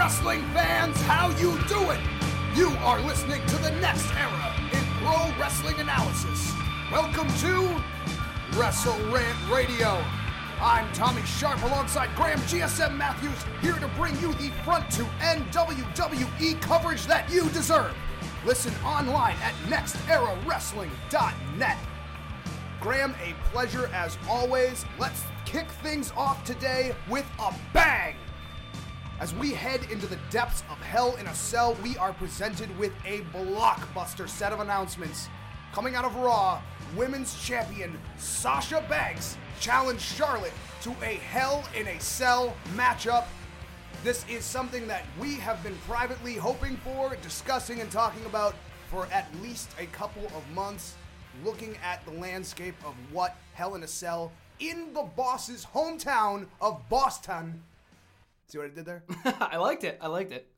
wrestling fans, how you doing? You are listening to the next era in pro wrestling analysis. Welcome to Wrestle Rant Radio. I'm Tommy Sharp alongside Graham GSM Matthews here to bring you the front to NWWE coverage that you deserve. Listen online at nexterawrestling.net. Graham, a pleasure as always. Let's kick things off today with a bang. As we head into the depths of Hell in a Cell, we are presented with a blockbuster set of announcements. Coming out of Raw, Women's Champion Sasha Banks challenged Charlotte to a Hell in a Cell matchup. This is something that we have been privately hoping for, discussing, and talking about for at least a couple of months, looking at the landscape of what Hell in a Cell in the boss's hometown of Boston. See what I did there? I liked it. I liked it.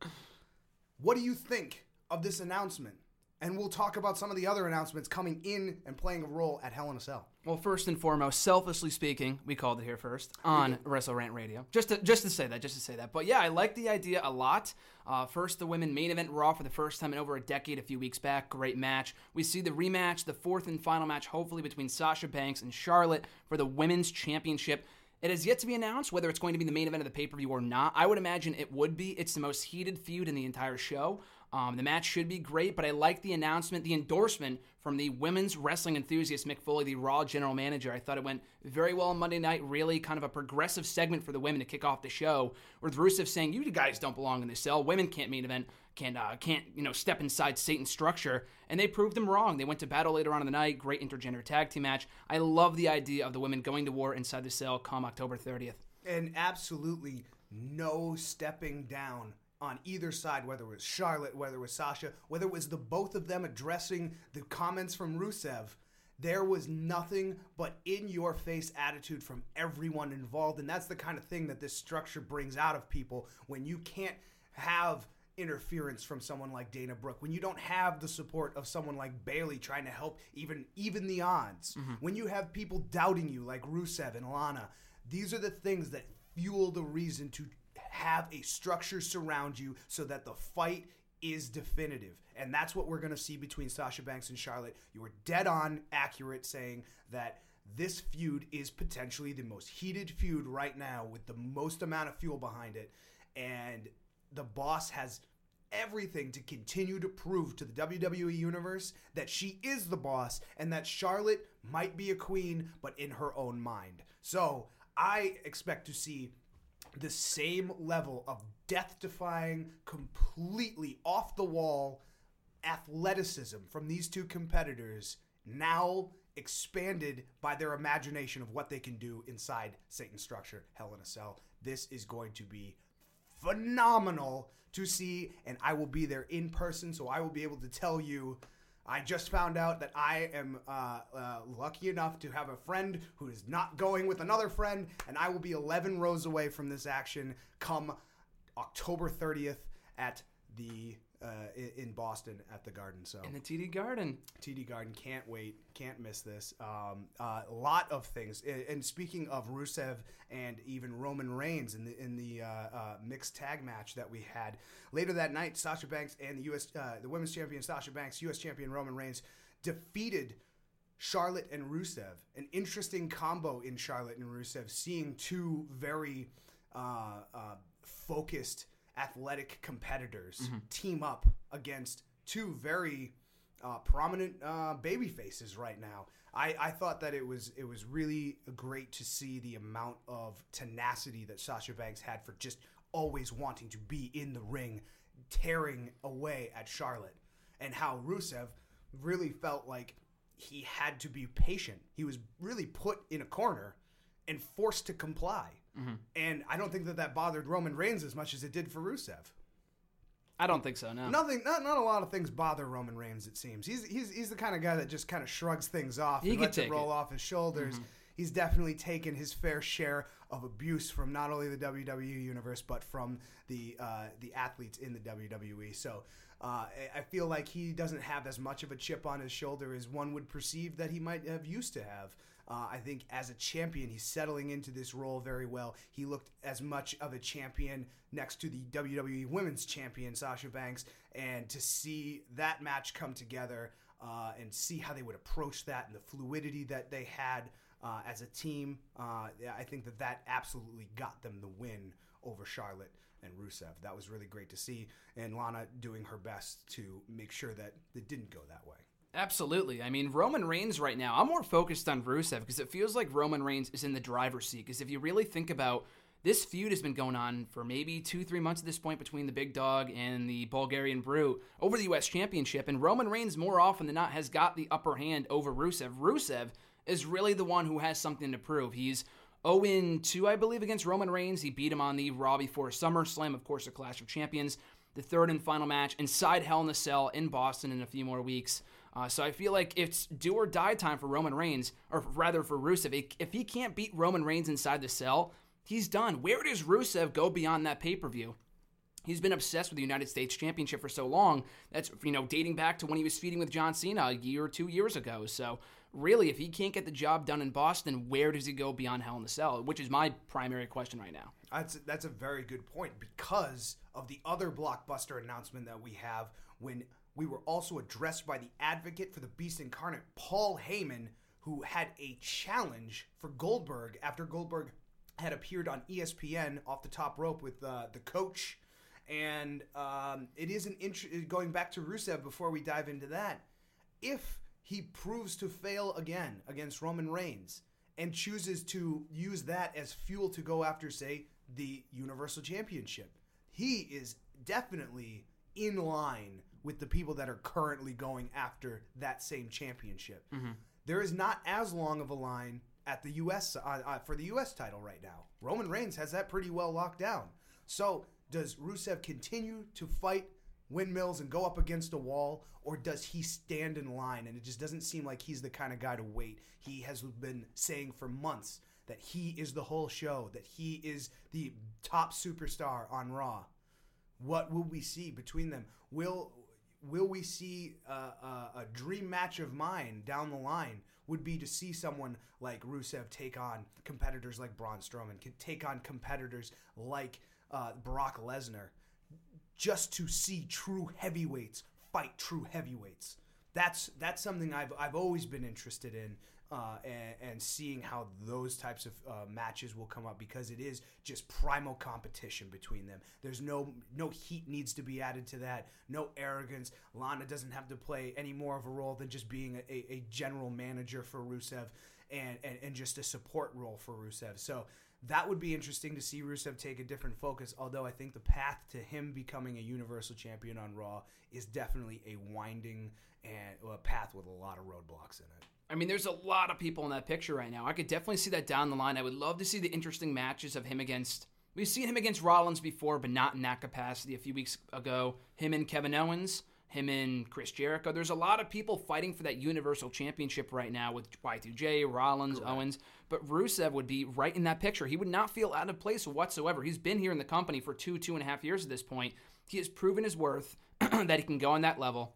What do you think of this announcement? And we'll talk about some of the other announcements coming in and playing a role at Hell in a Cell. Well, first and foremost, selfishly speaking, we called it here first on Wrestle Rant Radio. Just to just to say that, just to say that. But yeah, I like the idea a lot. Uh, first, the women main event Raw for the first time in over a decade, a few weeks back. Great match. We see the rematch, the fourth and final match, hopefully between Sasha Banks and Charlotte for the women's championship. It has yet to be announced whether it's going to be the main event of the pay per view or not. I would imagine it would be. It's the most heated feud in the entire show. Um, the match should be great, but I like the announcement, the endorsement from the women's wrestling enthusiast Mick Foley, the Raw general manager. I thought it went very well on Monday night. Really kind of a progressive segment for the women to kick off the show, with Rusev saying, "You guys don't belong in this cell. Women can't main event, can't uh, can't you know step inside Satan's structure." And they proved them wrong. They went to battle later on in the night. Great intergender tag team match. I love the idea of the women going to war inside the cell come October 30th. And absolutely no stepping down on either side, whether it was Charlotte, whether it was Sasha, whether it was the both of them addressing the comments from Rusev. There was nothing but in your face attitude from everyone involved. And that's the kind of thing that this structure brings out of people when you can't have interference from someone like Dana Brooke, when you don't have the support of someone like Bayley trying to help even even the odds, mm-hmm. when you have people doubting you like Rusev and Lana, these are the things that fuel the reason to have a structure surround you so that the fight is definitive. And that's what we're going to see between Sasha Banks and Charlotte. You were dead on accurate saying that this feud is potentially the most heated feud right now with the most amount of fuel behind it. And the boss has everything to continue to prove to the WWE universe that she is the boss and that Charlotte might be a queen, but in her own mind. So I expect to see the same level of death defying, completely off the wall athleticism from these two competitors now expanded by their imagination of what they can do inside Satan's structure, Hell in a Cell. This is going to be phenomenal to see, and I will be there in person, so I will be able to tell you. I just found out that I am uh, uh, lucky enough to have a friend who is not going with another friend, and I will be 11 rows away from this action come October 30th at the uh, in Boston at the Garden. So In the TD Garden. TD Garden can't wait, can't miss this. Um, uh, a lot of things. And speaking of Rusev and even Roman Reigns in the in the uh, uh, mixed tag match that we had later that night, Sasha Banks and the U.S. Uh, the women's champion Sasha Banks, U.S. champion Roman Reigns defeated. Charlotte and Rusev, an interesting combo in Charlotte and Rusev, seeing two very uh, uh, focused, athletic competitors team up against two very uh, prominent uh, baby faces right now. I, I thought that it was it was really great to see the amount of tenacity that Sasha Banks had for just always wanting to be in the ring, tearing away at Charlotte, and how Rusev really felt like he had to be patient. He was really put in a corner and forced to comply. And I don't think that that bothered Roman Reigns as much as it did for Rusev. I don't think so, no. Nothing, not not a lot of things bother Roman Reigns. It seems he's he's he's the kind of guy that just kind of shrugs things off He and lets it roll it. Mm-hmm. off his shoulders. He's definitely taken his fair share of abuse from not only the WWE universe but from the uh, the athletes in the WWE. So uh, I feel like he doesn't have as much of a chip on his shoulder as one would perceive that he might have used to have. Uh, I think as a champion, he's settling into this role very well. He looked as much of a champion next to the WWE Women's Champion Sasha Banks, and to see that match come together uh, and see how they would approach that and the fluidity that they had uh, as a team, uh, I think that that absolutely got them the win over Charlotte and Rusev. That was really great to see, and Lana doing her best to make sure that it didn't go that way. Absolutely. I mean, Roman Reigns right now, I'm more focused on Rusev because it feels like Roman Reigns is in the driver's seat. Because if you really think about this feud has been going on for maybe two, three months at this point between the big dog and the Bulgarian Brute over the U.S. Championship. And Roman Reigns, more often than not, has got the upper hand over Rusev. Rusev is really the one who has something to prove. He's 0 2, I believe, against Roman Reigns. He beat him on the Raw before SummerSlam, of course, a Clash of Champions. The third and final match inside Hell in a Cell in Boston in a few more weeks. Uh, so I feel like it's do or die time for Roman Reigns, or rather for Rusev. If he can't beat Roman Reigns inside the cell, he's done. Where does Rusev go beyond that pay per view? He's been obsessed with the United States Championship for so long. That's you know dating back to when he was feeding with John Cena a year or two years ago. So really, if he can't get the job done in Boston, where does he go beyond Hell in the Cell? Which is my primary question right now. That's that's a very good point because of the other blockbuster announcement that we have when we were also addressed by the advocate for the Beast Incarnate, Paul Heyman, who had a challenge for Goldberg after Goldberg had appeared on ESPN off the top rope with uh, the coach. And um, it is an int- going back to Rusev before we dive into that. If he proves to fail again against Roman Reigns and chooses to use that as fuel to go after, say, the Universal Championship, he is definitely in line with the people that are currently going after that same championship. Mm-hmm. There is not as long of a line at the U.S. Uh, uh, for the U.S. title right now. Roman Reigns has that pretty well locked down. So does Rusev continue to fight windmills and go up against a wall, or does he stand in line? And it just doesn't seem like he's the kind of guy to wait. He has been saying for months that he is the whole show, that he is the top superstar on Raw. What will we see between them? Will will we see a, a, dream match of mine down the line would be to see someone like Rusev take on competitors like Braun Strowman, can take on competitors like uh, Brock Lesnar, just to see true heavyweights fight true heavyweights. That's that's something I've I've always been interested in uh, and, and, seeing how those types of uh, matches will come up because it is just primal competition between them. There's no no heat needs to be added to that. No arrogance. Lana doesn't have to play any more of a role than just being a, a general manager for Rusev and, and and just a support role for Rusev. So that would be interesting to see Rusev take a different focus. Although I think the path to him becoming a Universal Champion on Raw is definitely a winding and a path with a lot of roadblocks in it. I mean, there's a lot of people in that picture right now. I could definitely see that down the line. I would love to see the interesting matches of him against. We've seen him against Rollins before, but not in that capacity. A few weeks ago, him and Kevin Owens, him and Chris Jericho. There's a lot of people fighting for that Universal Championship right now with Y2J, Rollins, Correct. Owens. But Rusev would be right in that picture. He would not feel out of place whatsoever. He's been here in the company for two, two and a half years at this point. He has proven his worth that he can go on that level.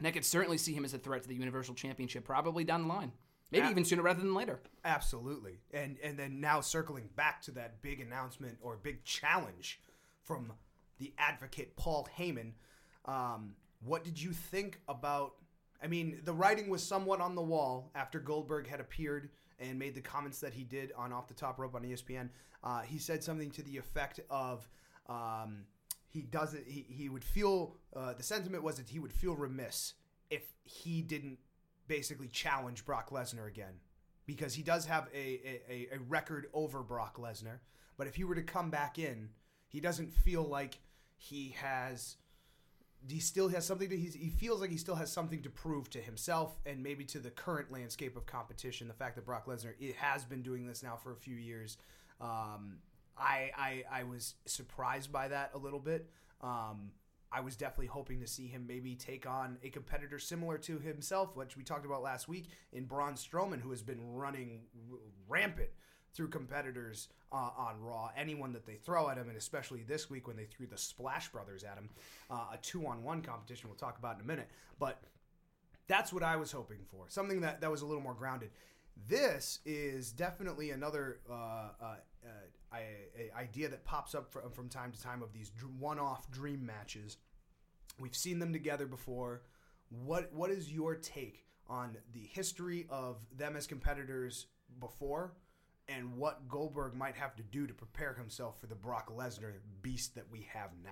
And I could certainly see him as a threat to the Universal Championship probably down the line. Maybe even sooner rather than later. Absolutely. And and then now circling back to that big announcement or big challenge from the advocate Paul Heyman, um, what did you think about I mean, the writing was somewhat on the wall after Goldberg had appeared and made the comments that he did on Off the Top Rope on ESPN. Uh, he said something to the effect of um, he doesn't he, he would feel uh, the sentiment was that he would feel remiss if he didn't basically challenge Brock Lesnar again. Because he does have a, a, a record over Brock Lesnar but if he were to come back in he doesn't feel like he has he still has something to he feels like he still has something to prove to himself and maybe to the current landscape of competition. The fact that Brock Lesnar it has been doing this now for a few years um, I, I I was surprised by that a little bit. Um, I was definitely hoping to see him maybe take on a competitor similar to himself, which we talked about last week in Braun Strowman, who has been running rampant through competitors uh, on Raw. Anyone that they throw at him, and especially this week when they threw the Splash Brothers at him, uh, a two-on-one competition we'll talk about in a minute. But that's what I was hoping for, something that, that was a little more grounded. This is definitely another uh, uh, uh, I, idea that pops up from, from time to time of these one-off dream matches. We've seen them together before. What what is your take on the history of them as competitors before, and what Goldberg might have to do to prepare himself for the Brock Lesnar beast that we have now?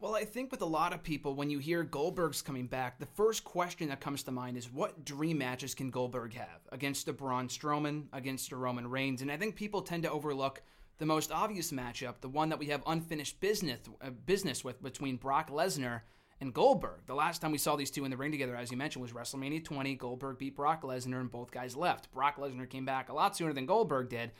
Well, I think with a lot of people, when you hear Goldberg's coming back, the first question that comes to mind is what dream matches can Goldberg have against a Braun Strowman, against a Roman Reigns? And I think people tend to overlook the most obvious matchup, the one that we have unfinished business uh, business with between Brock Lesnar and Goldberg. The last time we saw these two in the ring together, as you mentioned, was WrestleMania 20. Goldberg beat Brock Lesnar, and both guys left. Brock Lesnar came back a lot sooner than Goldberg did.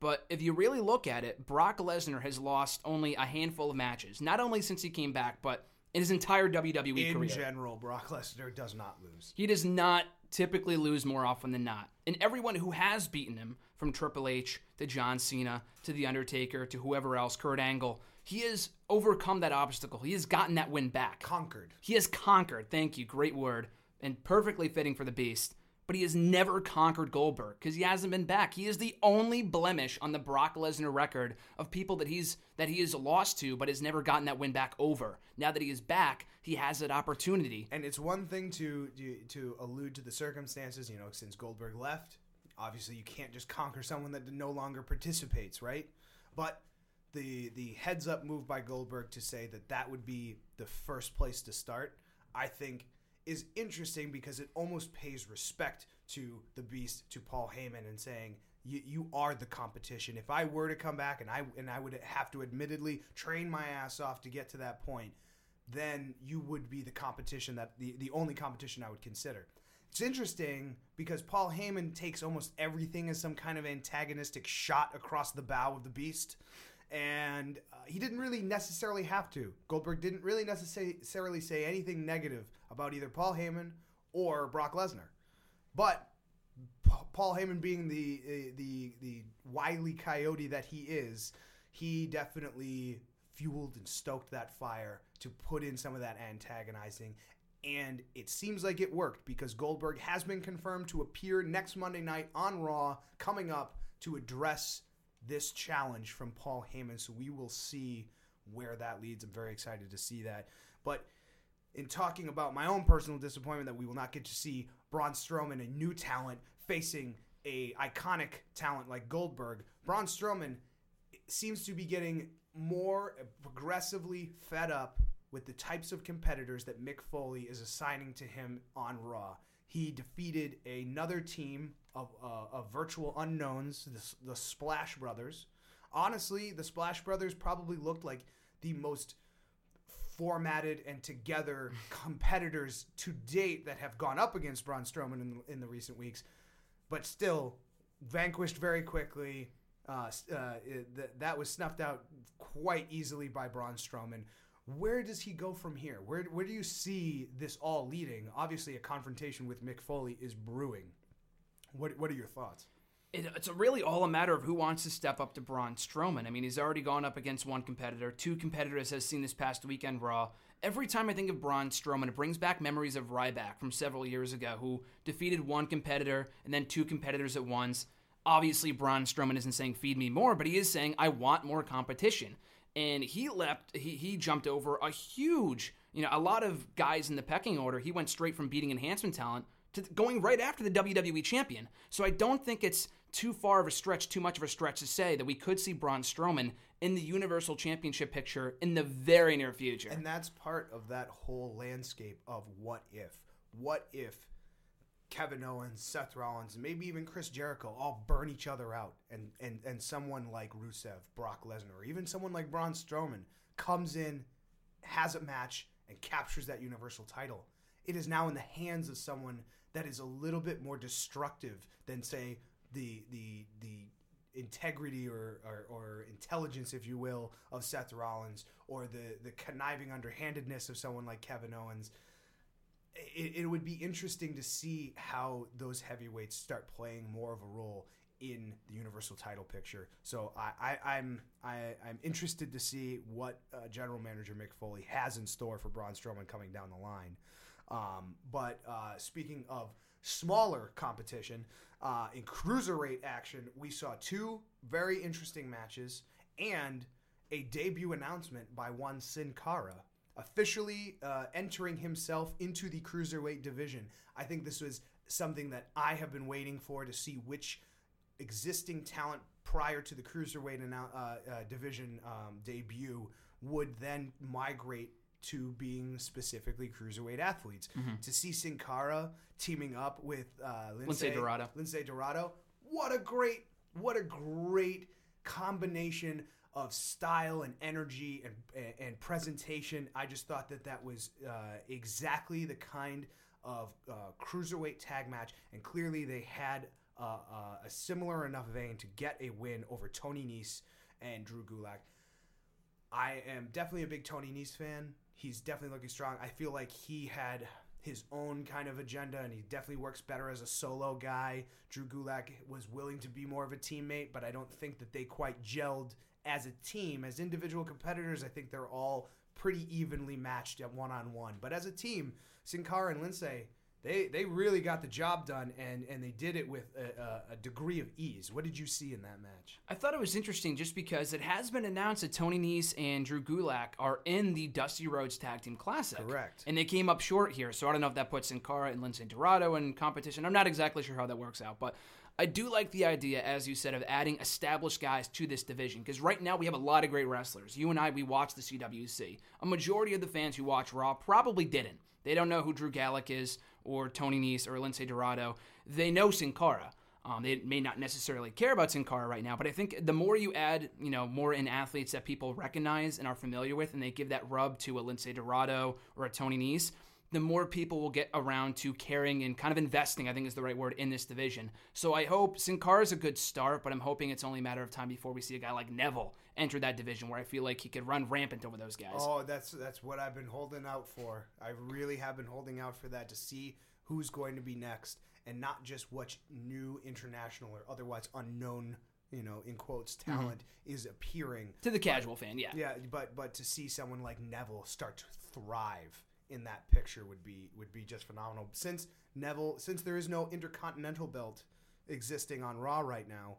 But if you really look at it, Brock Lesnar has lost only a handful of matches. Not only since he came back, but in his entire WWE In career. In general, Brock Lesnar does not lose. He does not typically lose more often than not. And everyone who has beaten him, from Triple H to John Cena to The Undertaker to whoever else, Kurt Angle, he has overcome that obstacle. He has gotten that win back. Conquered. He has conquered. Thank you. Great word. And perfectly fitting for the beast. But he has never conquered Goldberg because he hasn't been back. He is the only blemish on the Brock Lesnar record of people that he's that he has lost to, but has never gotten that win back over. Now that he is back, he has that opportunity. And it's one thing to, to to allude to the circumstances. You know, since Goldberg left, obviously you can't just conquer someone that no longer participates, right? But the the heads up move by Goldberg to say that that would be the first place to start, I think is interesting because it almost pays respect to the beast to Paul Heyman and saying you, you are the competition. If I were to come back and I and I would have to admittedly train my ass off to get to that point, then you would be the competition that the, the only competition I would consider. It's interesting because Paul Heyman takes almost everything as some kind of antagonistic shot across the bow of the beast. And uh, he didn't really necessarily have to. Goldberg didn't really necessarily say anything negative about either Paul Heyman or Brock Lesnar. But Paul Heyman being the the the wily coyote that he is, he definitely fueled and stoked that fire to put in some of that antagonizing. And it seems like it worked because Goldberg has been confirmed to appear next Monday night on Raw, coming up to address this challenge from Paul Heyman. So we will see where that leads. I'm very excited to see that. But in talking about my own personal disappointment that we will not get to see Braun Strowman, a new talent, facing a iconic talent like Goldberg, Braun Strowman seems to be getting more progressively fed up with the types of competitors that Mick Foley is assigning to him on Raw. He defeated another team of, uh, of virtual unknowns, the, the Splash Brothers. Honestly, the Splash Brothers probably looked like the most formatted and together competitors to date that have gone up against Braun Strowman in, in the recent weeks, but still vanquished very quickly. Uh, uh, th- that was snuffed out quite easily by Braun Strowman. Where does he go from here? Where, where do you see this all leading? Obviously, a confrontation with Mick Foley is brewing. What, what are your thoughts? It, it's really all a matter of who wants to step up to Braun Strowman. I mean, he's already gone up against one competitor. Two competitors has seen this past weekend Raw. Every time I think of Braun Strowman, it brings back memories of Ryback from several years ago, who defeated one competitor and then two competitors at once. Obviously, Braun Strowman isn't saying feed me more, but he is saying I want more competition. And he leapt, he, he jumped over a huge, you know, a lot of guys in the pecking order. He went straight from beating enhancement talent to going right after the WWE champion. So I don't think it's too far of a stretch, too much of a stretch to say that we could see Braun Strowman in the Universal Championship picture in the very near future. And that's part of that whole landscape of what if. What if Kevin Owens, Seth Rollins, maybe even Chris Jericho all burn each other out and, and, and someone like Rusev, Brock Lesnar, or even someone like Braun Strowman comes in, has a match, and captures that Universal title. It is now in the hands of someone that is a little bit more destructive than, say, the the the integrity or, or, or, intelligence, if you will, of Seth Rollins or the, the conniving underhandedness of someone like Kevin Owens. It, it would be interesting to see how those heavyweights start playing more of a role in the Universal title picture. So I, I, I'm I, I'm interested to see what uh, General Manager Mick Foley has in store for Braun Strowman coming down the line. Um, but uh, speaking of smaller competition, uh, in cruiserweight action, we saw two very interesting matches and a debut announcement by one Sin Cara, officially uh, entering himself into the cruiserweight division. I think this was something that I have been waiting for to see which existing talent prior to the cruiserweight uh, uh, division um, debut would then migrate to being specifically cruiserweight athletes. To see Sin Cara teaming up with uh, Lince, Lince Dorado. Lince Dorado, what a great, what a great combination of style and energy and and presentation. I just thought that that was uh, exactly the kind of uh, cruiserweight tag match, and clearly they had uh, uh, a similar enough vein to get a win over Tony Nese and Drew Gulak. I am definitely a big Tony Nese fan. He's definitely looking strong. I feel like he had his own kind of agenda, and he definitely works better as a solo guy. Drew Gulak was willing to be more of a teammate, but I don't think that they quite gelled as a team. As individual competitors, I think they're all pretty evenly matched at one on one. But as a team, Sin Cara and Lince, they they really got the job done, and and they did it with a, a, degree of ease. What did you see in that match? I thought it was interesting just because it has been announced that Tony Nese and Drew Gulak are in the Dusty Rhodes Tag Team Classic. Correct. And they came up short here, so I don't know if that puts Sin Cara and Lince Dorado in competition. I'm not exactly sure how that works out, but I do like the idea, as you said, of adding established guys to this division because right now we have a lot of great wrestlers. You and I, we watch the CWC. A majority of the fans who watch Raw probably didn't. They don't know who Drew Gulak is or Tony Nese or Lince Dorado. They know Sin Cara. Um, they may not necessarily care about Sin Cara right now, but I think the more you add, you know, more in athletes that people recognize and are familiar with, and they give that rub to a Lince Dorado or a Tony Nese, the more people will get around to caring and kind of investing, I think is the right word, in this division. So I hope Sin Cara is a good start, but I'm hoping it's only a matter of time before we see a guy like Neville enter that division where I feel like he could run rampant over those guys. Oh, that's that's what I've been holding out for. I really have been holding out for that to see who's going to be next, and not just what new international or otherwise unknown, you know, in quotes, mm-hmm. talent is appearing. to the casual fan, yeah. Yeah, but but to see someone like Neville start to thrive in that picture would be would be just phenomenal. Since Neville, since there is no intercontinental belt existing on Raw right now,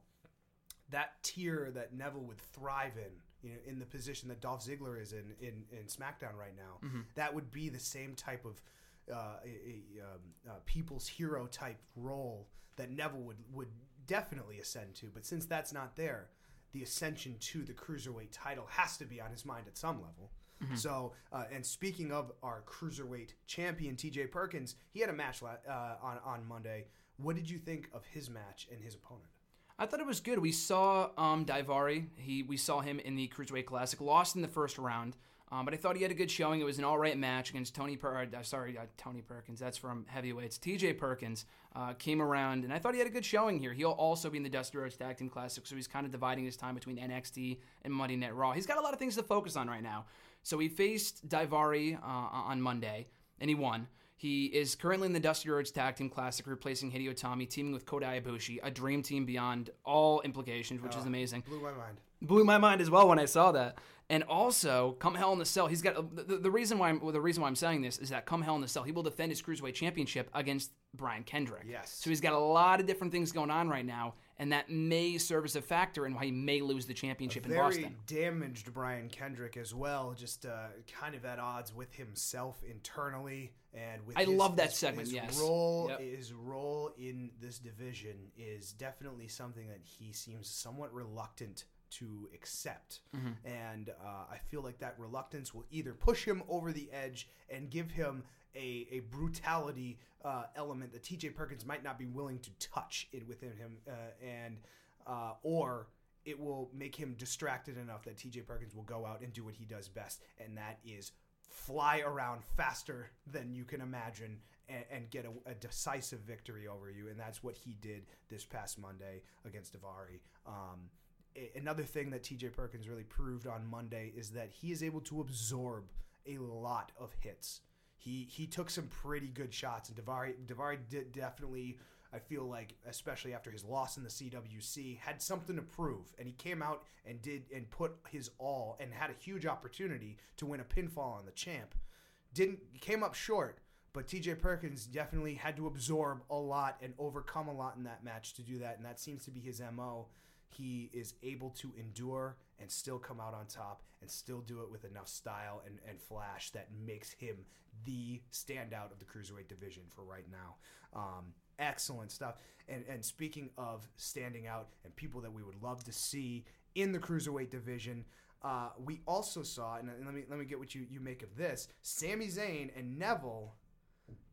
that tier that Neville would thrive in, you know, in the position that Dolph Ziggler is in in, in SmackDown right now, that would be the same type of uh, a, a, um, uh, people's hero type role that Neville would would definitely ascend to. But since that's not there, the ascension to the cruiserweight title has to be on his mind at some level. So, uh, and speaking of our cruiserweight champion T.J. Perkins, he had a match la- uh, on on Monday. What did you think of his match and his opponent? I thought it was good. We saw um, Daivari. He we saw him in the Cruiserweight Classic. Lost in the first round, um, but I thought he had a good showing. It was an all right match against Tony per- uh, sorry uh, Tony Perkins. That's from heavyweights. T.J. Perkins uh, came around, and I thought he had a good showing here. He'll also be in the Dusty Rhodes Tag Team Classic, so he's kind of dividing his time between NXT and Monday Night Raw. He's got a lot of things to focus on right now. So he faced Daivari uh, on Monday, and he won. He is currently in the Dusty Rhodes Tag Team Classic, replacing Hideo Itami, teaming with Kota Ibushi, a dream team beyond all implications, which is amazing. Blew my mind. Blew my mind as well when I saw that. And also, come Hell in the Cell, he's got the, the reason why I'm, well, the reason why I'm saying this is that come Hell in the Cell, he will defend his cruiserweight championship against Brian Kendrick. Yes. So he's got a lot of different things going on right now, and that may serve as a factor in why he may lose the championship in Very Boston. damaged Brian Kendrick as well, just uh, kind of at odds with himself internally and with. I his- love that his- segment, His yes. role, Yep. his role in this division is definitely something that he seems somewhat reluctant to accept, Mm-hmm. and uh, I feel like that reluctance will either push him over the edge and give him a, a brutality uh, element that T.J. Perkins might not be willing to touch it within him, uh, and uh, or it will make him distracted enough that TJ Perkins will go out and do what he does best, and that is fly around faster than you can imagine and, and get a, a decisive victory over you. And that's what he did this past Monday against Daivari. Um, another thing that TJ Perkins really proved on Monday is that he is able to absorb a lot of hits. He he took some pretty good shots, and Daivari Daivari did definitely. I feel like, especially after his loss in the CWC, had something to prove, and he came out and did and put his all, and had a huge opportunity to win a pinfall on the champ. Didn't came up short, but TJ Perkins definitely had to absorb a lot and overcome a lot in that match to do that, and that seems to be his MO. He is able to endure and still come out on top and still do it with enough style and, and flash that makes him the standout of the cruiserweight division for right now. Um, excellent stuff. And, and speaking of standing out and people that we would love to see in the cruiserweight division, uh, we also saw, and let me let me get what you, you make of this. Sami Zayn and Neville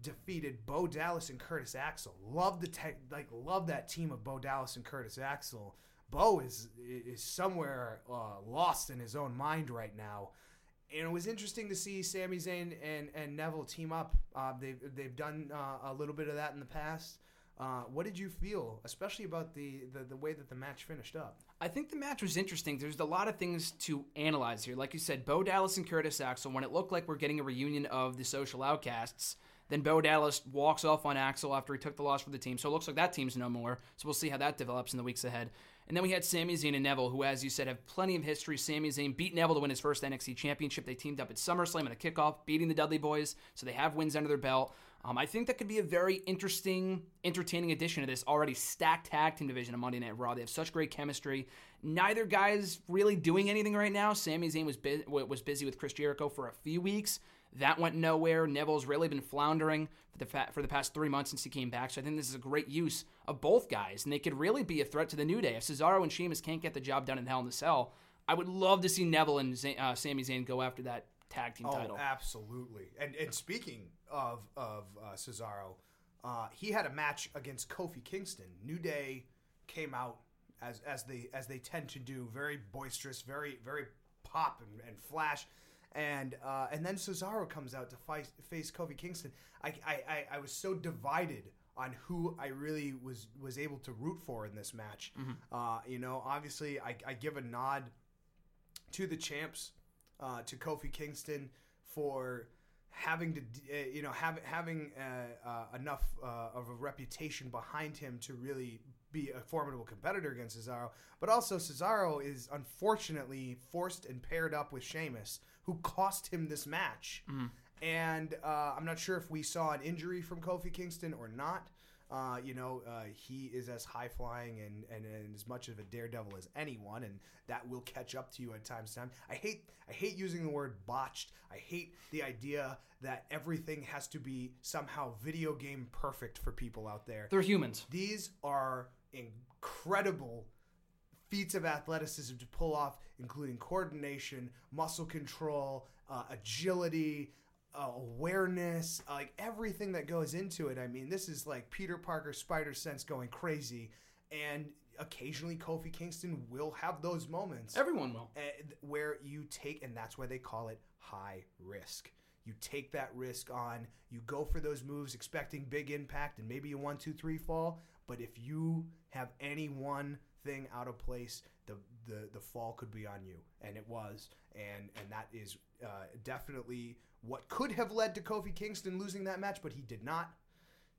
defeated Bo Dallas and Curtis Axel. Love the te- like love that team of Bo Dallas and Curtis Axel. Bo is is somewhere uh, lost in his own mind right now. And it was interesting to see Sami Zayn and, and Neville team up. Uh, they've they've done uh, a little bit of that in the past. Uh, what did you feel, especially about the, the, the way that the match finished up? I think the match was interesting. There's a lot of things to analyze here. Like you said, Bo Dallas and Curtis Axel, when it looked like we're getting a reunion of the social outcasts, then Bo Dallas walks off on Axel after he took the loss for the team. So it looks like that team's no more. So we'll see how that develops in the weeks ahead. And then we had Sami Zayn and Neville, who, as you said, have plenty of history. Sami Zayn beat Neville to win his first NXT championship. They teamed up at SummerSlam in a kickoff, beating the Dudley Boys. So they have wins under their belt. Um, I think that could be a very interesting, entertaining addition to this already stacked tag team division of Monday Night Raw. They have such great chemistry. Neither guy is really doing anything right now. Sami Zayn was bu- was busy with Chris Jericho for a few weeks. That went nowhere. Neville's really been floundering for the fa- for the past three months since he came back. So I think this is a great use of both guys, and they could really be a threat to the New Day. If Cesaro and Sheamus can't get the job done in Hell in a Cell, I would love to see Neville and Z- uh, Sami Zayn go after that tag team oh, title. absolutely. And and speaking of of uh, Cesaro, uh, he had a match against Kofi Kingston. New Day came out as as they as they tend to do, very boisterous, very very pop and, and flash. And uh, and then Cesaro comes out to fight, face Kofi Kingston. I, I, I, I was so divided on who I really was was able to root for in this match. Uh, you know, obviously I, I give a nod to the champs, uh, to Kofi Kingston for having to, uh, you know, have, having uh, uh, enough uh, of a reputation behind him to really be a formidable competitor against Cesaro. But also, Cesaro is unfortunately forced and paired up with Sheamus, who cost him this match. And uh, I'm not sure if we saw an injury from Kofi Kingston or not. Uh, you know, uh, he is as high flying and, and, and as much of a daredevil as anyone, and that will catch up to you at times. Time. I hate I hate using the word botched. I hate the idea that everything has to be somehow video game perfect for people out there. They're humans. These are incredible feats of athleticism to pull off, including coordination, muscle control, uh, agility, uh, awareness, uh, like everything that goes into it. I mean, this is like Peter Parker Spider Sense going crazy, and occasionally Kofi Kingston will have those moments Everyone will. uh, where you take, and that's why they call it high risk. You take that risk on, you go for those moves expecting big impact and maybe a one, two, three fall. But if you have any one thing out of place, the, the, the fall could be on you. And it was. And, and that is uh, definitely what could have led to Kofi Kingston losing that match, but he did not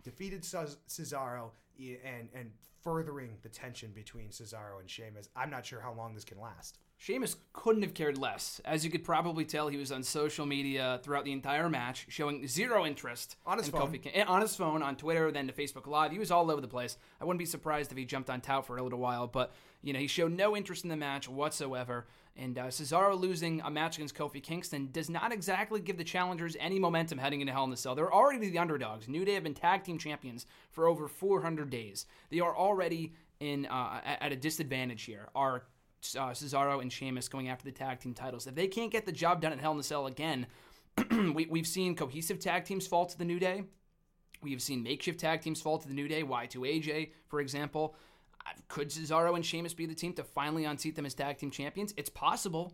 defeated Ces- Cesaro and and furthering the tension between Cesaro and Sheamus. I'm not sure how long this can last. Sheamus couldn't have cared less. As you could probably tell, he was on social media throughout the entire match, showing zero interest On his in phone. Kofi on his phone, on Twitter, then to Facebook Live. He was all over the place. I wouldn't be surprised if he jumped on tout for a little while, but you know he showed no interest in the match whatsoever. And uh, Cesaro losing a match against Kofi Kingston does not exactly give the challengers any momentum heading into Hell in a Cell. They're already the underdogs. New Day have been tag team champions for over 400 days. They are already in uh, at at a disadvantage here. Are uh, Cesaro and Sheamus going after the tag team titles. If they can't get the job done at Hell in a Cell again, we, we've seen cohesive tag teams fall to the New Day. We have seen makeshift tag teams fall to the New Day. Y2AJ, for example. Uh, Could Cesaro and Sheamus be the team to finally unseat them as tag team champions? It's possible.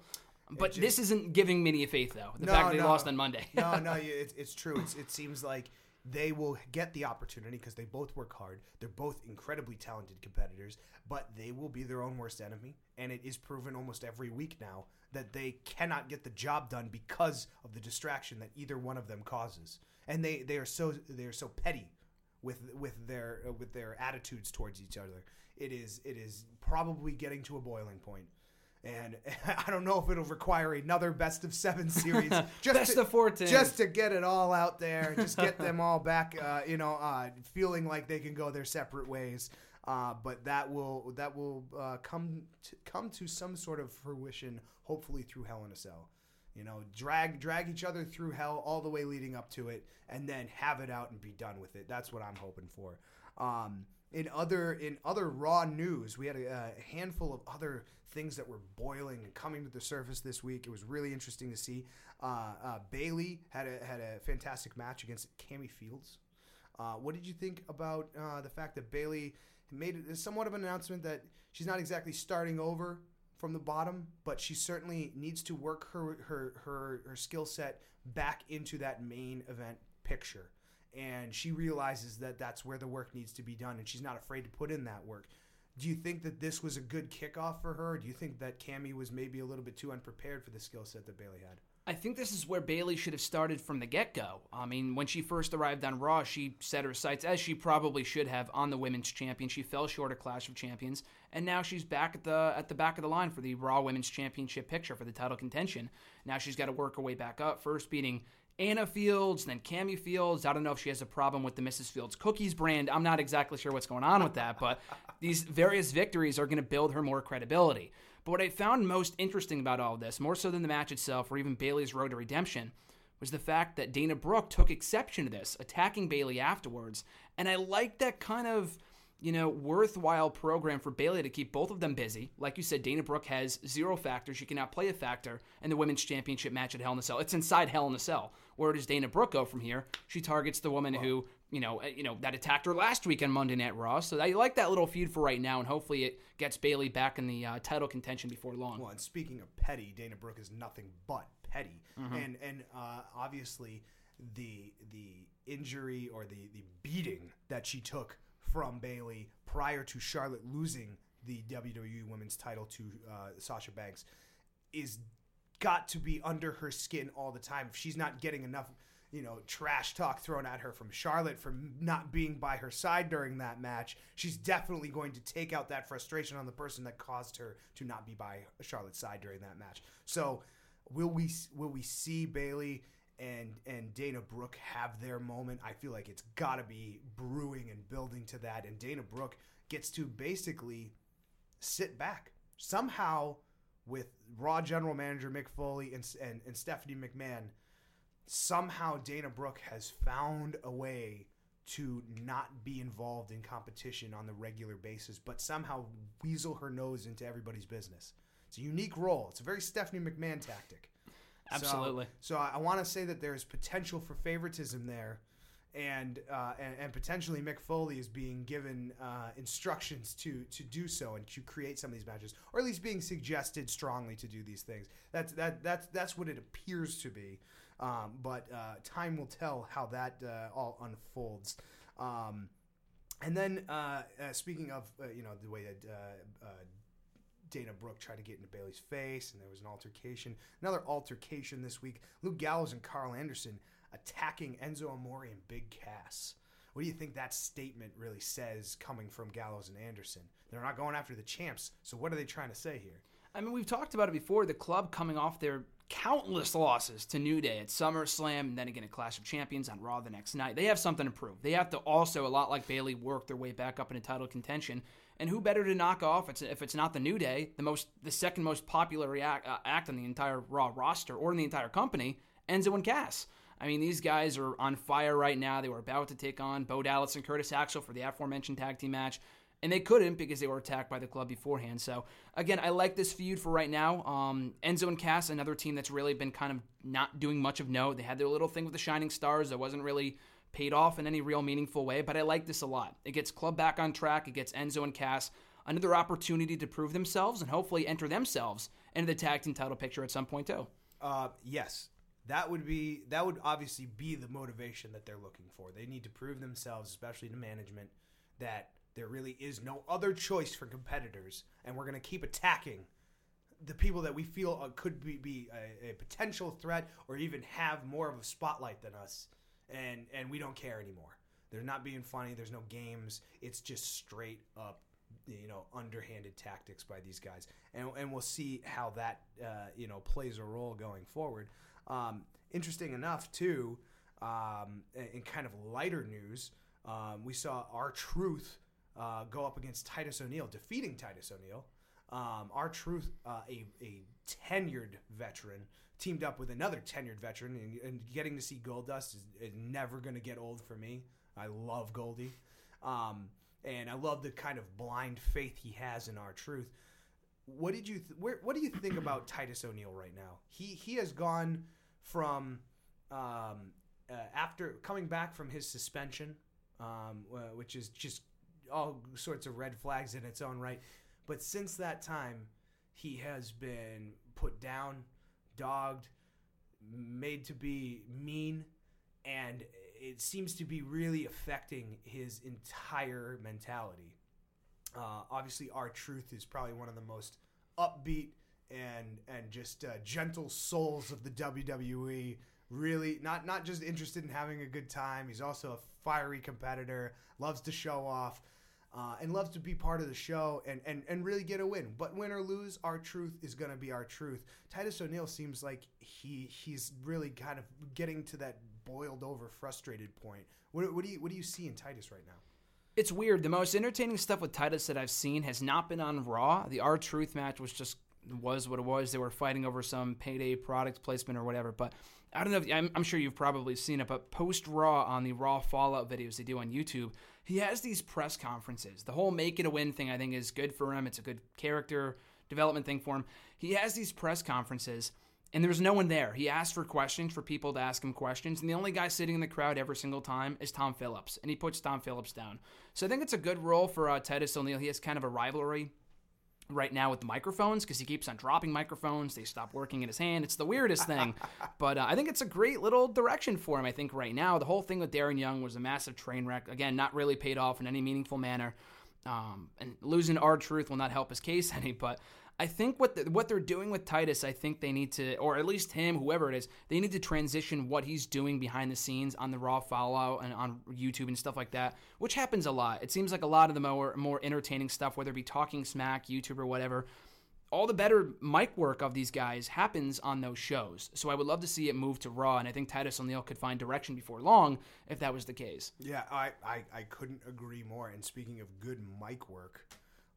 But this isn't giving many any faith, though. The No, fact they no. lost on Monday. no, no, it's, it's true. It's, it seems like they will get the opportunity because they both work hard. They're both incredibly talented competitors, but they will be their own worst enemy. And it is proven almost every week now that they cannot get the job done because of the distraction that either one of them causes. And they, they are so they are so petty with with their with their attitudes towards each other. It is it is probably getting to a boiling point. And I don't know if it'll require another best of seven series. Just Best to, of 14. Just to get it all out there, just get them all back, uh, you know, uh, feeling like they can go their separate ways. Uh, but that will that will uh, come to, come to some sort of fruition, hopefully through Hell in a Cell. You know, drag drag each other through hell all the way leading up to it, and then have it out and be done with it. That's what I'm hoping for. Um, in other in other raw news, we had a, a handful of other things that were boiling and coming to the surface this week. It was really interesting to see. Uh, uh, Bayley had a had a fantastic match against Cami Fields. Uh, what did you think about uh, the fact that Bayley made somewhat of an announcement that she's not exactly starting over from the bottom, but she certainly needs to work her her her, her skill set back into that main event picture. And she realizes that that's where the work needs to be done, and she's not afraid to put in that work. Do you think that this was a good kickoff for her? Do you think that Cammy was maybe a little bit too unprepared for the skill set that Bayley had? I think this is where Bayley should have started from the get go. I mean, when she first arrived on Raw, she set her sights, as she probably should have, on the women's champion. She fell short of Clash of Champions, and now she's back at the at the back of the line for the Raw Women's Championship picture for the title contention. Now she's got to work her way back up. First beating Anna Fields, then Cami Fields. I don't know if she has a problem with the Mrs. Fields cookies brand. I'm not exactly sure what's going on with that, but these various victories are going to build her more credibility. But what I found most interesting about all of this, more so than the match itself or even Bayley's road to redemption, was the fact that Dana Brooke took exception to this, attacking Bayley afterwards. And I like that kind of, you know, worthwhile program for Bayley to keep both of them busy. Like you said, Dana Brooke has zero factor. She cannot play a factor in the women's championship match at Hell in a Cell. It's inside Hell in a Cell. Where does Dana Brooke go from here? She targets the woman who, you know, uh, you know that attacked her last week on Monday Night Raw. So I like that little feud for right now, and hopefully it gets Bayley back in the uh, title contention before long. Well, and speaking of petty, Dana Brooke is nothing but petty, and and uh, obviously the the injury or the the beating that she took from Bayley prior to Charlotte losing the WWE Women's Title to uh, Sasha Banks is got to be under her skin all the time. If she's not getting enough, you know, trash talk thrown at her from Charlotte for not being by her side during that match, she's definitely going to take out that frustration on the person that caused her to not be by Charlotte's side during that match. So, will we will we see Bayley and and Dana Brooke have their moment? I feel like it's got to be brewing and building to that, and Dana Brooke gets to basically sit back somehow with Raw General Manager Mick Foley and, and, and Stephanie McMahon, somehow Dana Brooke has found a way to not be involved in competition on the regular basis, but somehow weasel her nose into everybody's business. It's a unique role. It's a very Stephanie McMahon tactic. Absolutely. So, so I, I want to say that there's potential for favoritism there. And, uh, and and potentially Mick Foley is being given uh, instructions to to do so and to create some of these matches, or at least being suggested strongly to do these things. That's that that's that's what it appears to be. Um, but uh, time will tell how that uh, all unfolds. Um, and then, uh, uh, speaking of, uh, you know, the way that uh, Dana Brooke tried to get into Bayley's face, and there was an altercation. Another altercation this week. Luke Gallows and Carl Anderson attacking Enzo Amore and Big Cass. What do you think that statement really says coming from Gallows and Anderson? They're not going after the champs, so what are they trying to say here? I mean, we've talked about it before. The club coming off their countless losses to New Day at SummerSlam and then again at Clash of Champions on Raw the next night. They have something to prove. They have to also, a lot like Bayley, work their way back up into title contention. And who better to knock off if it's not the New Day, the most, the second most popular react, uh, act on the entire Raw roster or in the entire company, Enzo and Cass. I mean, these guys are on fire right now. They were about to take on Bo Dallas and Curtis Axel for the aforementioned tag team match and they couldn't because they were attacked by the club beforehand. So again, I like this feud for right now. Um, Enzo and Cass, another team that's really been kind of not doing much of note. They had their little thing with the Shining Stars that wasn't really paid off in any real meaningful way, but I like this a lot. It gets club back on track. It gets Enzo and Cass another opportunity to prove themselves and hopefully enter themselves into the tag team title picture at some point too. Uh, yes, that would be that would obviously be the motivation that they're looking for. They need to prove themselves, especially to management, that there really is no other choice for competitors, and we're going to keep attacking the people that we feel uh, could be, be a, a, potential threat or even have more of a spotlight than us, and and we don't care anymore. They're not being funny. There's no games. It's just straight up you know underhanded tactics by these guys, and and we'll see how that uh, you know plays a role going forward. Um, interesting enough, too, um, in kind of lighter news, um, we saw R-Truth uh, go up against Titus O'Neil, defeating Titus O'Neil. Um, R-Truth, uh, a, a tenured veteran, teamed up with another tenured veteran, and, and getting to see Goldust is, is never going to get old for me. I love Goldie. Um, and I love the kind of blind faith he has in R-Truth. What did you th- where, what do you think about Titus O'Neil right now? He he has gone from um, uh, after coming back from his suspension, um, uh, which is just all sorts of red flags in its own right. But since that time, he has been put down, dogged, made to be mean, and it seems to be really affecting his entire mentality. Uh, obviously, R-Truth is probably one of the most upbeat and and just uh, gentle souls of the WWE. Really, not not just interested in having a good time. He's also a fiery competitor. Loves to show off. Uh, and loves to be part of the show and, and, and really get a win. But win or lose, R-Truth is going to be R-Truth. Titus O'Neil seems like he he's really kind of getting to that boiled over, frustrated point. What, what do you what do you see in Titus right now? It's weird. The most entertaining stuff with Titus that I've seen has not been on Raw. The R-Truth match was just was what it was. They were fighting over some payday product placement or whatever. But I don't know. If, I'm, I'm sure you've probably seen it. But post Raw on the Raw Fallout videos they do on YouTube, he has these press conferences. The whole make it a win thing I think is good for him. It's a good character development thing for him. He has these press conferences. And there's no one there. He asks for questions for people to ask him questions, and the only guy sitting in the crowd every single time is Tom Phillips, and he puts Tom Phillips down. So I think it's a good role for uh, Titus O'Neil. He has kind of a rivalry right now with the microphones because he keeps on dropping microphones. They stop working in his hand. It's the weirdest thing. but uh, I think it's a great little direction for him, I think, right now. The whole thing with Darren Young was a massive train wreck. Again, not really paid off in any meaningful manner. Um, and losing R-Truth will not help his case any, but I think what the, what they're doing with Titus, I think they need to, or at least him, whoever it is, they need to transition what he's doing behind the scenes on the Raw Fallout and on YouTube and stuff like that, which happens a lot. It seems like a lot of the more more entertaining stuff, whether it be Talking Smack, YouTube, or whatever, all the better mic work of these guys happens on those shows. So I would love to see it move to Raw, and I think Titus O'Neil could find direction before long if that was the case. Yeah, I, I, I couldn't agree more. And speaking of good mic work,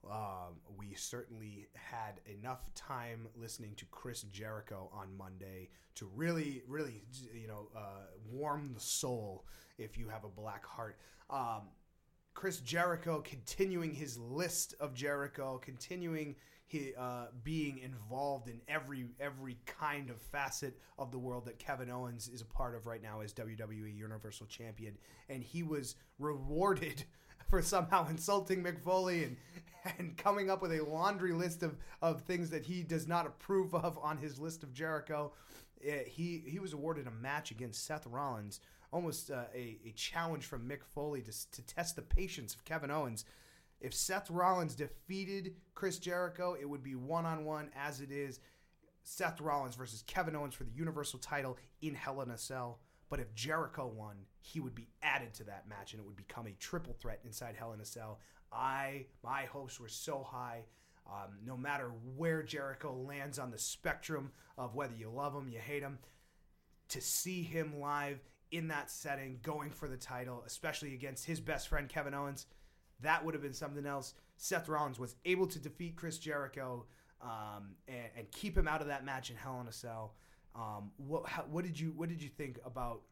um, we certainly had enough time listening to Chris Jericho on Monday to really, really, you know, uh, warm the soul if you have a black heart. Um, Chris Jericho continuing his list of Jericho, continuing he, uh, being involved in every every kind of facet of the world that Kevin Owens is a part of right now as WWE Universal Champion, and he was rewarded for somehow insulting Mick Foley and and coming up with a laundry list of, of things that he does not approve of on his list of Jericho. Eh, he he was awarded a match against Seth Rollins, almost uh, a, a challenge from Mick Foley to, to test the patience of Kevin Owens. If Seth Rollins defeated Chris Jericho, it would be one on one as it is Seth Rollins versus Kevin Owens for the Universal title in Hell in a Cell. But if Jericho won, he would be added to that match and it would become a triple threat inside Hell in a Cell. I, my hopes were so high. Um, no matter where Jericho lands on the spectrum of whether you love him, you hate him, to see him live in that setting, going for the title, especially against his best friend Kevin Owens, that would have been something else. Seth Rollins was able to defeat Chris Jericho um, and, and, keep him out of that match in Hell in a Cell. Um, what how, what did you what did you think about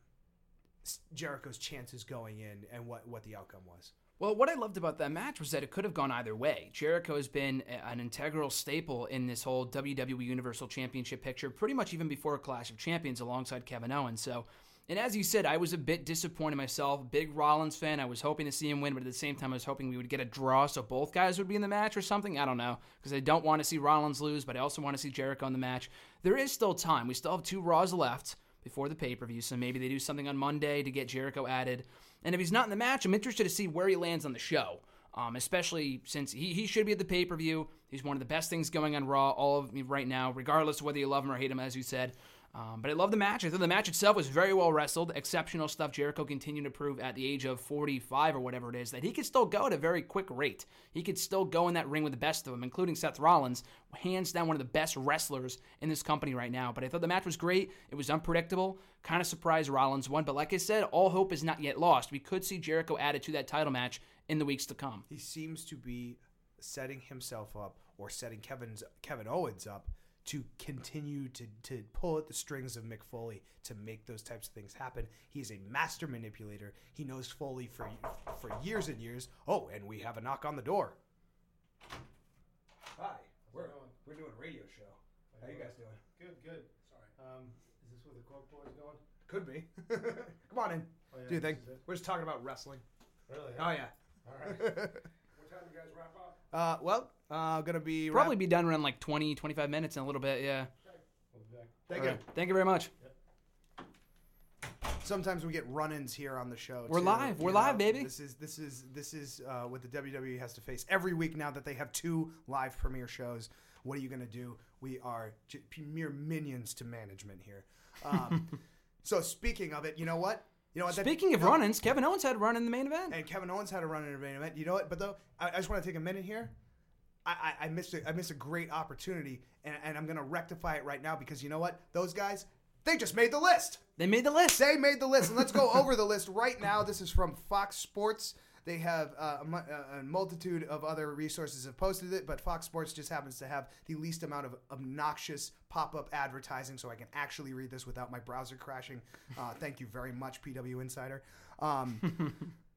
Jericho's chances going in and what what the outcome was? Well, what I loved about that match was that it could have gone either way. Jericho has been an integral staple in this whole WWE Universal Championship picture, pretty much even before Clash of Champions alongside Kevin Owens. So, and as you said, I was a bit disappointed myself. Big Rollins fan. I was hoping to see him win, but at the same time, I was hoping we would get a draw so both guys would be in the match or something. I don't know, because I don't want to see Rollins lose, but I also want to see Jericho in the match. There is still time. We still have two Raws left before the pay per view, so maybe they do something on Monday to get Jericho added. And if he's not in the match, I'm interested to see where he lands on the show. Um, especially since he, he should be at the pay per view. He's one of the best things going on Raw all of me right now, regardless of whether you love him or hate him, as you said. Um, but I love the match. I thought the match itself was very well wrestled. Exceptional stuff. Jericho continued to prove at the age of 45 or whatever it is that he could still go at a very quick rate. He could still go in that ring with the best of them, including Seth Rollins, hands down one of the best wrestlers in this company right now. But I thought the match was great. It was unpredictable. Kind of surprised Rollins won. But like I said, all hope is not yet lost. We could see Jericho added to that title match in the weeks to come. He seems to be setting himself up or setting Kevin's Kevin Owens up to continue to, to pull at the strings of Mick Foley to make those types of things happen. He's a master manipulator. He knows Foley for for years and years. Oh, and we have a knock on the door. Hi, we're we're doing a radio show. How you guys doing? Good, good. Sorry. Um, is this where the cork board's going? Could be. Come on in. Oh, yeah, Do you think? this is it. We're just talking about wrestling. Really? Oh yeah. All right. what time do you guys wrap up? Uh, well, uh, gonna be Probably wrap- be done around like 20, 25 minutes in a little bit. Yeah. We'll be back. Thank All you. right. Thank you very much. Sometimes we get run-ins here on the show. We're too, live. We're live, know? baby. This is this is this is uh, what the WWE has to face every week now that they have two live premiere shows. What are you gonna do? We are j- mere minions to management here. Um, so speaking of it, you know what? You know what? that- Speaking of no, run-ins, Kevin Owens had a run in the main event. and Kevin Owens had a run in the main event. You know what? But though, I, I just want to take a minute here. I, I, I missed a, I missed a great opportunity, and, and I'm gonna rectify it right now because you know what? Those guys, they just made the list. They made the list. They made the list, and let's go over the list right now. This is from Fox Sports. They have uh, a, uh, a multitude of other resources have posted it, but Fox Sports just happens to have the least amount of obnoxious pop-up advertising, so I can actually read this without my browser crashing. Uh, thank you very much, PW Insider. Um,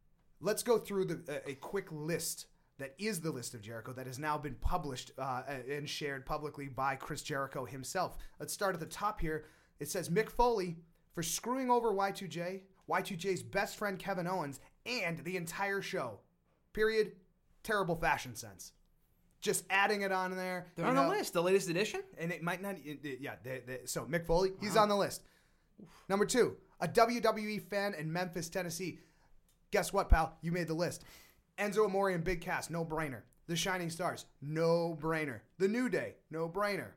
let's go through the, a, a quick list that is the list of Jericho that has now been published uh, and shared publicly by Chris Jericho himself. Let's start at the top here. It says Mick Foley for screwing over Y2J, Y2J's best friend Kevin Owens, and the entire show. Period. Terrible fashion sense. Just adding it on there. They're on the list, the latest edition. and it might not. It, it- yeah, they, they, so Mick Foley, he's on the list. Number two, a WWE fan in Memphis, Tennessee. Guess what, pal? You made the list. Enzo Amore and Big Cass, no brainer. The Shining Stars, no brainer. The New Day, no brainer.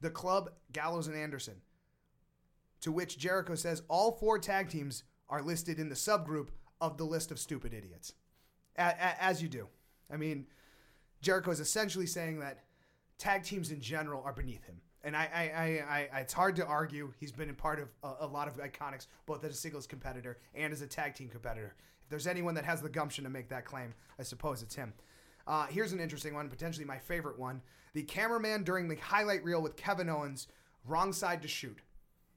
The Club, Gallows and Anderson. To which Jericho says all four tag teams are listed in the subgroup of the list of stupid idiots. As you do. I mean, Jericho is essentially saying that tag teams in general are beneath him. And I, I, I, I it's hard to argue. He's been a part of a, a lot of iconics, both as a singles competitor and as a tag team competitor. If there's anyone that has the gumption to make that claim, I suppose it's him. Uh, here's an interesting one, potentially my favorite one. The cameraman during the highlight reel with Kevin Owens, wrong side to shoot.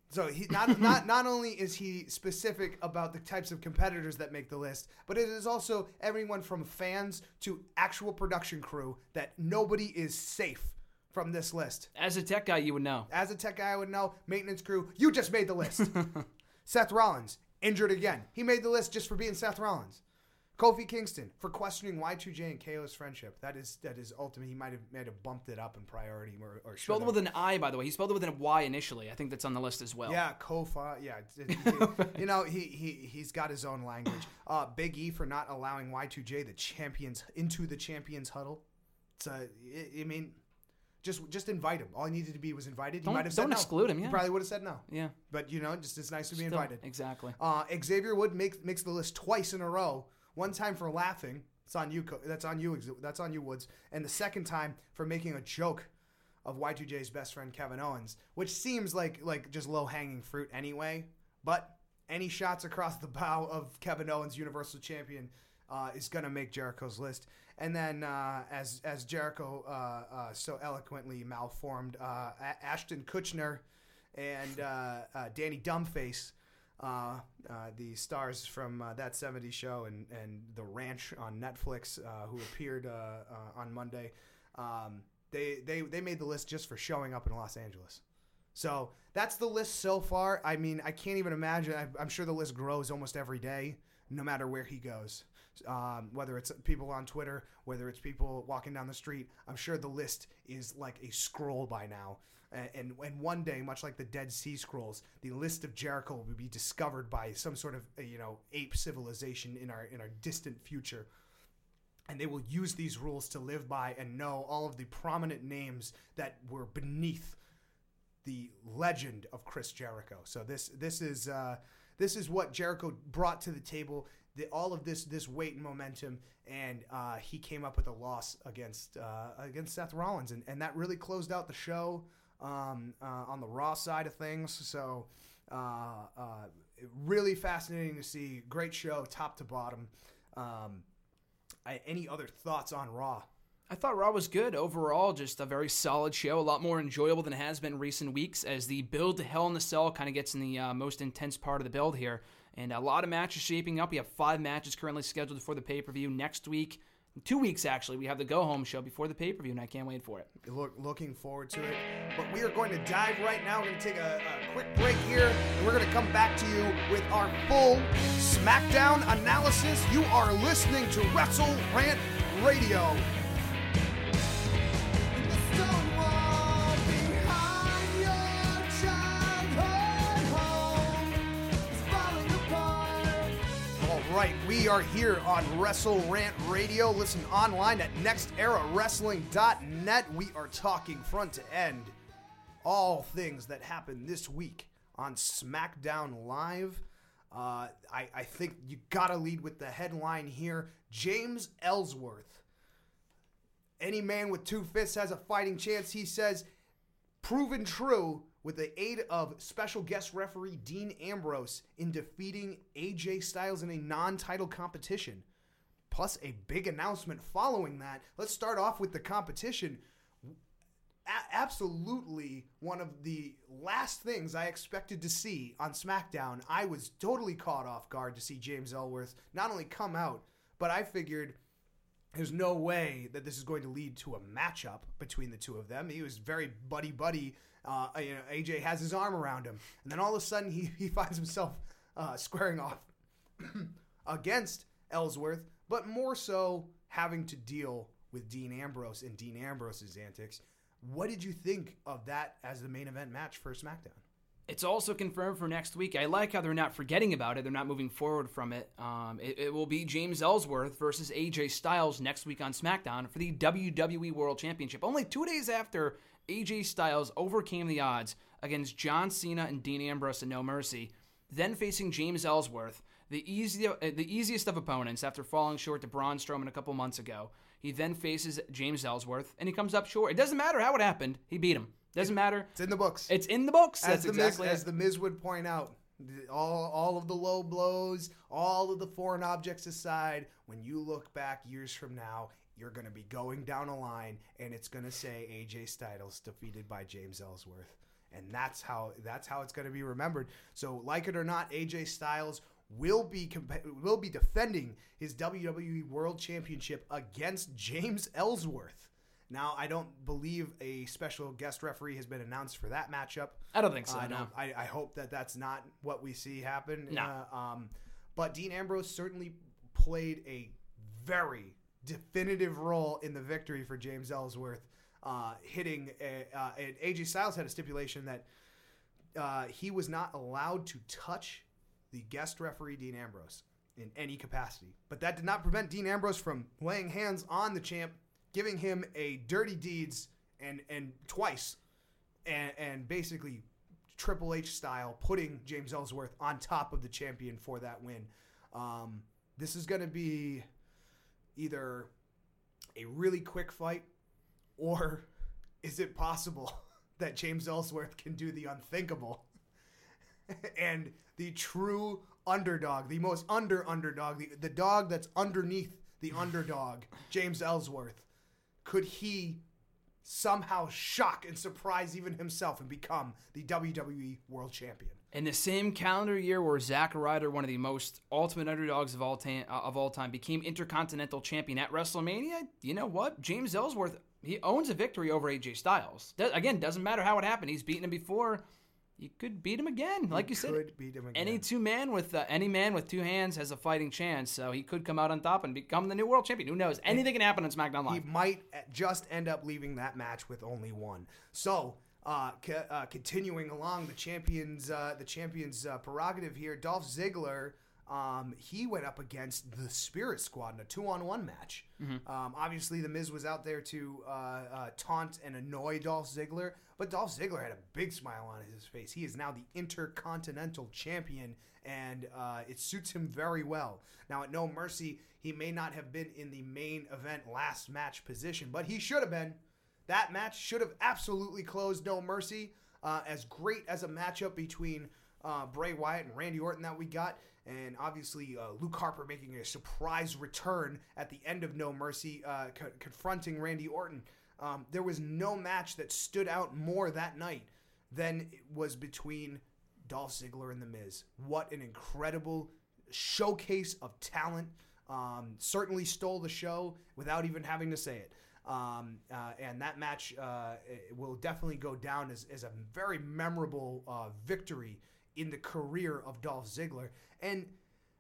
So he not not not only is he specific about the types of competitors that make the list, but it is also everyone from fans to actual production crew that nobody is safe from this list. As a tech guy, you would know. As a tech guy, I would know. Maintenance crew, you just made the list. Seth Rollins injured again. He made the list just for being Seth Rollins. Kofi Kingston for questioning Y2J and KO's friendship. That is that is ultimate. He might have might have bumped it up in priority or, or Spelled it with an I, by the way. He spelled it with a Y initially. I think that's on the list as well. Yeah, Kofa. Yeah, it's- it's- you know he he he's got his own language. Uh, Big E for not allowing Y2J the champions into the champions huddle. It's a, I I mean, just just invite him. All he needed to be was invited. He Don't- might have said don't no. exclude him, Yeah. He probably would have said no. Yeah. But you know, just it's nice to be Still, invited. Exactly. Uh, Xavier Wood makes makes the list twice in a row. One time for laughing. It's on you. That's on you. That's on you, Woods. And the second time for making a joke of Y2J's best friend Kevin Owens, which seems like like just low hanging fruit anyway. But any shots across the bow of Kevin Owens, Universal Champion, uh, is going to make Jericho's list. And then, uh, as as Jericho uh, uh, so eloquently malformed, uh, Ashton Kutcher and uh, uh, Danny Dumbface, the stars from that '70s show and and The Ranch on Netflix, who appeared on Monday. Um, they they they made the list just for showing up in Los Angeles. So that's the list so far. I mean, I can't even imagine. I'm sure the list grows almost every day, no matter where he goes. Um, whether it's people on Twitter, whether it's people walking down the street, I'm sure the list is like a scroll by now. And, and, and one day, much like the Dead Sea Scrolls, the list of Jericho will be discovered by some sort of you know ape civilization in our in our distant future and they will use these rules to live by and know all of the prominent names that were beneath the legend of Chris Jericho. So this this is uh, this is what Jericho brought to the table. The, all of this this weight and momentum, and uh, he came up with a loss against uh, against Seth Rollins, and, and that really closed out the show um, uh, on the Raw side of things. So uh, uh, really fascinating to see. Great show, top to bottom. Um, I, any other thoughts on Raw? I thought Raw was good overall, just a very solid show, a lot more enjoyable than it has been recent weeks as the build to Hell in the Cell kind of gets in the uh, most intense part of the build here. And a lot of matches shaping up. We have five matches currently scheduled for the pay per view next week. Two weeks actually, we have the go home show before the pay per view, and I can't wait for it. Look, looking forward to it. But we are going to dive right now. We're going to take a, a quick break here, and we're going to come back to you with our full SmackDown analysis. You are listening to Wrestle Rant Radio. Right, we are here on Wrestle Rant Radio. Listen online at nexterawrestling.net. We are talking front to end all things that happened this week on SmackDown Live. Uh, I, I think you gotta lead with the headline here James Ellsworth. Any man with two fists has a fighting chance, he says. Proven true with the aid of special guest referee Dean Ambrose in defeating AJ Styles in a non title competition. Plus, a big announcement following that. Let's start off with the competition. A- absolutely one of the last things I expected to see on SmackDown. I was totally caught off guard to see James Ellsworth not only come out, but I figured there's no way that this is going to lead to a matchup between the two of them. He was very buddy buddy. Uh, you know, AJ has his arm around him, and then all of a sudden he, he finds himself uh, squaring off against Ellsworth, but more so having to deal with Dean Ambrose and Dean Ambrose's antics. What did you think of that as the main event match for SmackDown? It's also confirmed for next week. I like how they're not forgetting about it. They're not moving forward from it. Um, it, it will be James Ellsworth versus AJ Styles next week on SmackDown for the WWE World Championship. Only two days after AJ Styles overcame the odds against John Cena and Dean Ambrose in No Mercy, then facing James Ellsworth, the, easy, uh, the easiest of opponents after falling short to Braun Strowman a couple months ago. He then faces James Ellsworth, and he comes up short. It doesn't matter how it happened. He beat him. Doesn't matter. It's in the books. It's in the books. as That's the exactly Miz, as the Miz would point out, all all of the low blows, all of the foreign objects aside, when you look back years from now, you're going to be going down a line, and it's going to say AJ Styles defeated by James Ellsworth, and that's how that's how it's going to be remembered. So, like it or not, AJ Styles will be comp- will be defending his WWE World Championship against James Ellsworth. Now, I don't believe a special guest referee has been announced for that matchup. I don't think so, I, no. I, I hope that that's not what we see happen. No. Uh, um, but Dean Ambrose certainly played a very definitive role in the victory for James Ellsworth, uh, hitting. A, uh, and AJ Styles had a stipulation that uh, he was not allowed to touch the guest referee Dean Ambrose in any capacity. But that did not prevent Dean Ambrose from laying hands on the champ, giving him a dirty deeds and and twice, and and basically Triple H style putting James Ellsworth on top of the champion for that win. Um, this is going to be either a really quick fight, or is it possible that James Ellsworth can do the unthinkable? and the true underdog, the most under underdog, the, the dog that's underneath the underdog, James Ellsworth, could he somehow shock and surprise even himself and become the WWE World Champion? In the same calendar year where Zack Ryder, one of the most ultimate underdogs of all, time, of all time, became Intercontinental Champion at WrestleMania, you know what? James Ellsworth, he owns a victory over AJ Styles. Do- again, doesn't matter how it happened. He's beaten him before. You could beat him again, like you said. could beat him again. Any two man with uh, any man with two hands has a fighting chance, so he could come out on top and become the new world champion. Who knows? Anything can happen on SmackDown he might just end up leaving that match with only one. So, uh, c- uh, continuing along the champions, uh, the champions uh, prerogative here, Dolph Ziggler Um, he went up against the Spirit Squad in a two-on-one match. Um, obviously, the Miz was out there to uh, uh, taunt and annoy Dolph Ziggler, but Dolph Ziggler had a big smile on his face. He is now the Intercontinental Champion, and uh, it suits him very well. Now, at No Mercy, he may not have been in the main event last match position, but he should have been. That match should have absolutely closed No Mercy. Uh, as great as a matchup between uh, Bray Wyatt and Randy Orton that we got, and obviously uh, Luke Harper making a surprise return at the end of No Mercy, uh, co- confronting Randy Orton. Um, there was no match that stood out more that night than it was between Dolph Ziggler and The Miz. What an incredible showcase of talent. Um, certainly stole the show without even having to say it. Um, uh, and that match uh, will definitely go down as, as a very memorable uh, victory in the career of Dolph Ziggler. And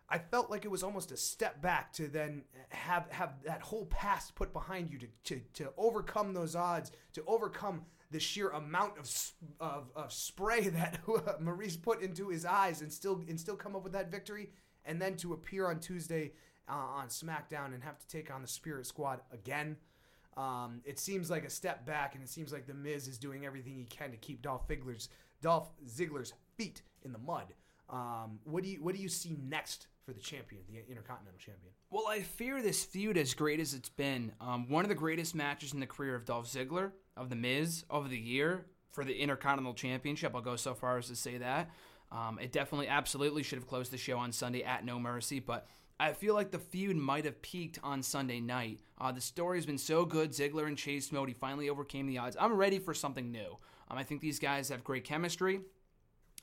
I felt like it was almost a step back to then have have that whole past put behind you to to, to overcome those odds, to overcome the sheer amount of of, of spray that Maryse put into his eyes, and still and still come up with that victory, and then to appear on Tuesday uh, on SmackDown and have to take on the Spirit Squad again. Um, it seems like a step back, and it seems like the Miz is doing everything he can to keep Dolph Ziggler's Dolph Ziggler's feet in the mud. Um, what do you what do you see next for the champion, the Intercontinental Champion? Well, I fear this feud, as great as it's been, um, one of the greatest matches in the career of Dolph Ziggler, of The Miz, of the year for the Intercontinental Championship. I'll go so far as to say that. Um, it definitely, absolutely should have closed the show on Sunday at No Mercy, but I feel like the feud might have peaked on Sunday night. Uh, the story's been so good. Ziggler and Chase he finally overcame the odds. I'm ready for something new. Um, I think these guys have great chemistry.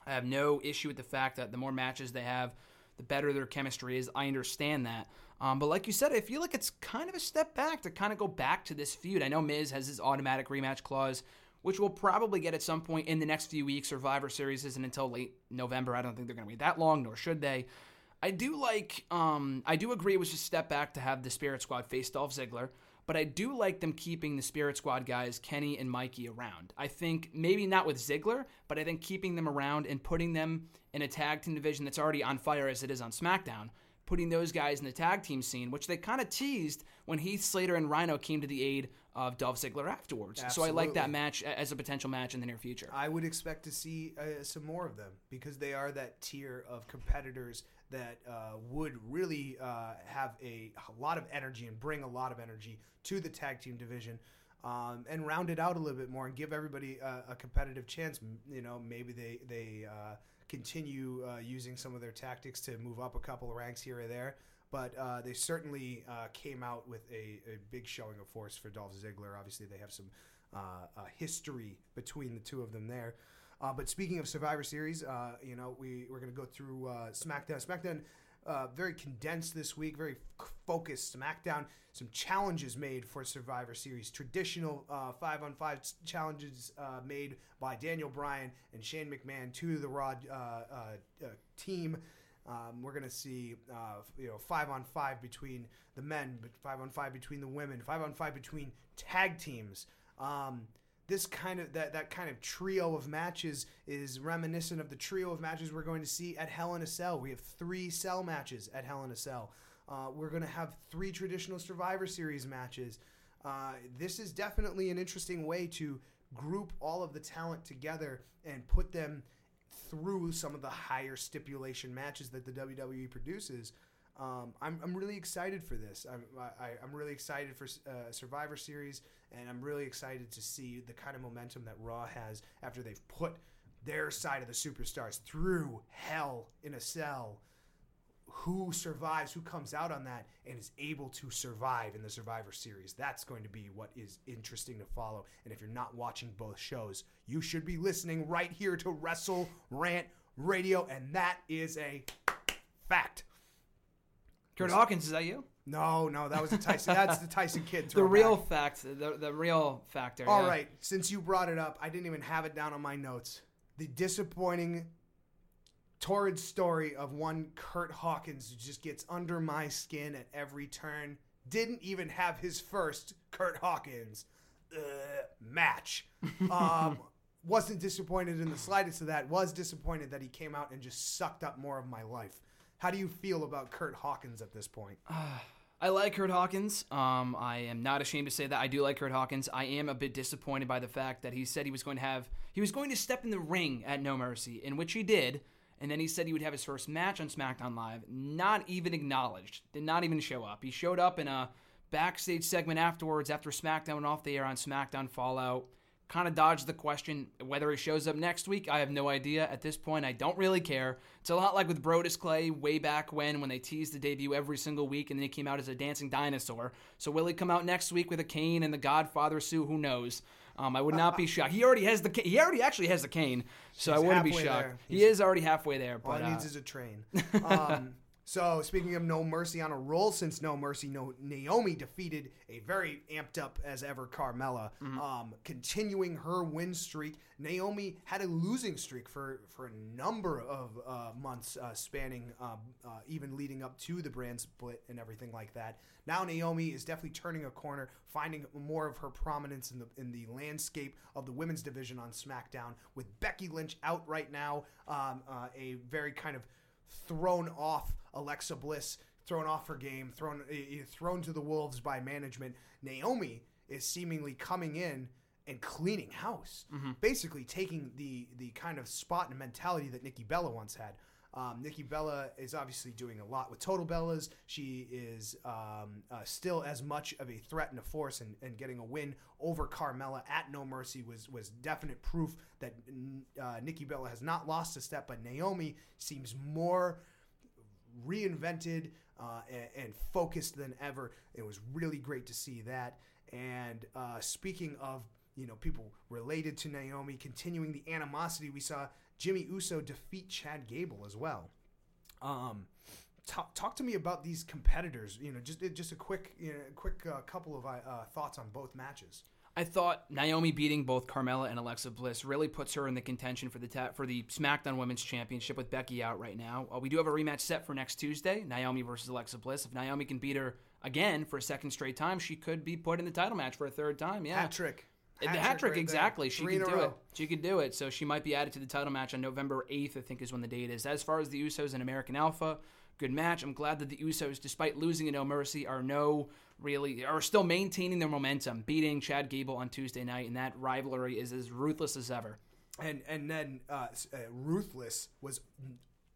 I have no issue with the fact that the more matches they have, the better their chemistry is. I understand that. Um, but like you said, I feel like it's kind of a step back to kind of go back to this feud. I know Miz has his automatic rematch clause, which we'll probably get at some point in the next few weeks. Survivor Series isn't until late November. I don't think they're going to wait that long, nor should they. I do like, um, I do agree it was just a step back to have the Spirit Squad face Dolph Ziggler, but I do like them keeping the Spirit Squad guys, Kenny and Mikey, around. I think maybe not with Ziggler, but I think keeping them around and putting them in a tag team division that's already on fire as it is on SmackDown, putting those guys in the tag team scene, which they kind of teased when Heath Slater and Rhino came to the aid of Dolph Ziggler afterwards. So I like that match as a potential match in the near future. I would expect to see uh, some more of them because they are that tier of competitors that uh, would really uh, have a, a lot of energy and bring a lot of energy to the tag team division. Um, and round it out a little bit more and give everybody a, a competitive chance. You know, maybe they they uh, continue uh, using some of their tactics to move up a couple of ranks here or there. But uh, they certainly uh, came out with a, a big showing of force for Dolph Ziggler. Obviously, they have some uh, uh, history between the two of them there. Uh, but speaking of Survivor Series, uh, you know, we, we're going to go through uh, SmackDown. SmackDown, uh, very condensed this week, very focused. SmackDown, some challenges made for Survivor Series. Traditional five on five challenges uh, made by Daniel Bryan and Shane McMahon to the Raw uh, uh, uh, team. Um, we're gonna see, uh, you know, five on five between the men, but five on five between the women, five on five between tag teams. Um, this kind of that that kind of trio of matches is reminiscent of the trio of matches we're going to see at Hell in a Cell. We have three cell matches at Hell in a Cell. Uh, we're going to have three traditional Survivor Series matches. Uh, this is definitely an interesting way to group all of the talent together and put them through some of the higher stipulation matches that the WWE produces. Um, I'm, I'm really excited for this. I'm, I, I'm really excited for uh, Survivor Series, and I'm really excited to see the kind of momentum that Raw has after they've put their side of the superstars through hell in a cell. Who survives, who comes out on that, and is able to survive in the Survivor Series? That's going to be what is interesting to follow. And if you're not watching both shows, you should be listening right here to Wrestle Rant Radio, and that is a fact. Kurt Hawkins, is that you? No, no, that was the Tyson. That's the Tyson Kidd. The real fact, the, the real factor. All yeah. right, since you brought it up, I didn't even have it down on my notes. The disappointing, torrid story of one Kurt Hawkins who just gets under my skin at every turn. Didn't even have his first Kurt Hawkins uh, match. Um, wasn't disappointed in the slightest of that. Was disappointed that he came out and just sucked up more of my life. How do you feel about Kurt Hawkins at this point? I like Kurt Hawkins. Um, I am not ashamed to say that I do like Kurt Hawkins. I am a bit disappointed by the fact that he said he was going to have he was going to step in the ring at No Mercy, in which he did, and then he said he would have his first match on SmackDown Live. Not even acknowledged. Did not even show up. He showed up in a backstage segment afterwards after SmackDown went off the air on SmackDown Fallout. Kind of dodged the question whether he shows up next week. I have no idea at this point. I don't really care. It's a lot like with Brodus Clay way back when, when they teased the debut every single week, and then he came out as a dancing dinosaur. So will he come out next week with a cane and the Godfather suit? Who knows? Um, I would not be shocked. He already has the ca- he already actually has the cane, so He's I wouldn't be shocked. He is already halfway there, All but it uh, needs is a train. Um, so speaking of No Mercy on a roll since No Mercy, no Naomi defeated a very amped up as ever Carmella, Mm-hmm. um, continuing her win streak. Naomi had a losing streak for for a number of uh, months, uh, spanning uh, uh, even leading up to the brand split and everything like that. Now Naomi is definitely turning a corner, finding more of her prominence in the in the landscape of the women's division on SmackDown. With Becky Lynch out right now, um, uh, a very kind of thrown off Alexa Bliss, thrown off her game, thrown uh, thrown to the wolves by management. Naomi is seemingly coming in and cleaning house, basically taking the the kind of spot and mentality that Nikki Bella once had. Um, Nikki Bella is obviously doing a lot with Total Bellas. She is um, uh, still as much of a threat and a force, and, and getting a win over Carmella at No Mercy was was definite proof that uh, Nikki Bella has not lost a step. But Naomi seems more reinvented uh, and, and focused than ever. It was really great to see that. And uh, speaking of you know people related to Naomi, continuing the animosity, we saw Jimmy Uso defeat Chad Gable as well. Um, talk, talk to me about these competitors. You know, just just a quick you know, quick uh, couple of uh, thoughts on both matches. I thought Naomi beating both Carmella and Alexa Bliss really puts her in the contention for the ta- for the SmackDown Women's Championship with Becky out right now. Uh, we do have a rematch set for next Tuesday, Naomi versus Alexa Bliss. If Naomi can beat her again for a second straight time, she could be put in the title match for a third time. Yeah, Hat trick. The hat trick, right there. exactly. She Three a do it. She can do it. So she might be added to the title match on November 8th, I think is when the date is. As far as the Usos and American Alpha, good match. I'm glad that the Usos, despite losing in No Mercy, are no really are still maintaining their momentum, beating Chad Gable on Tuesday night, and that rivalry is as ruthless as ever. and and then uh, uh, ruthless was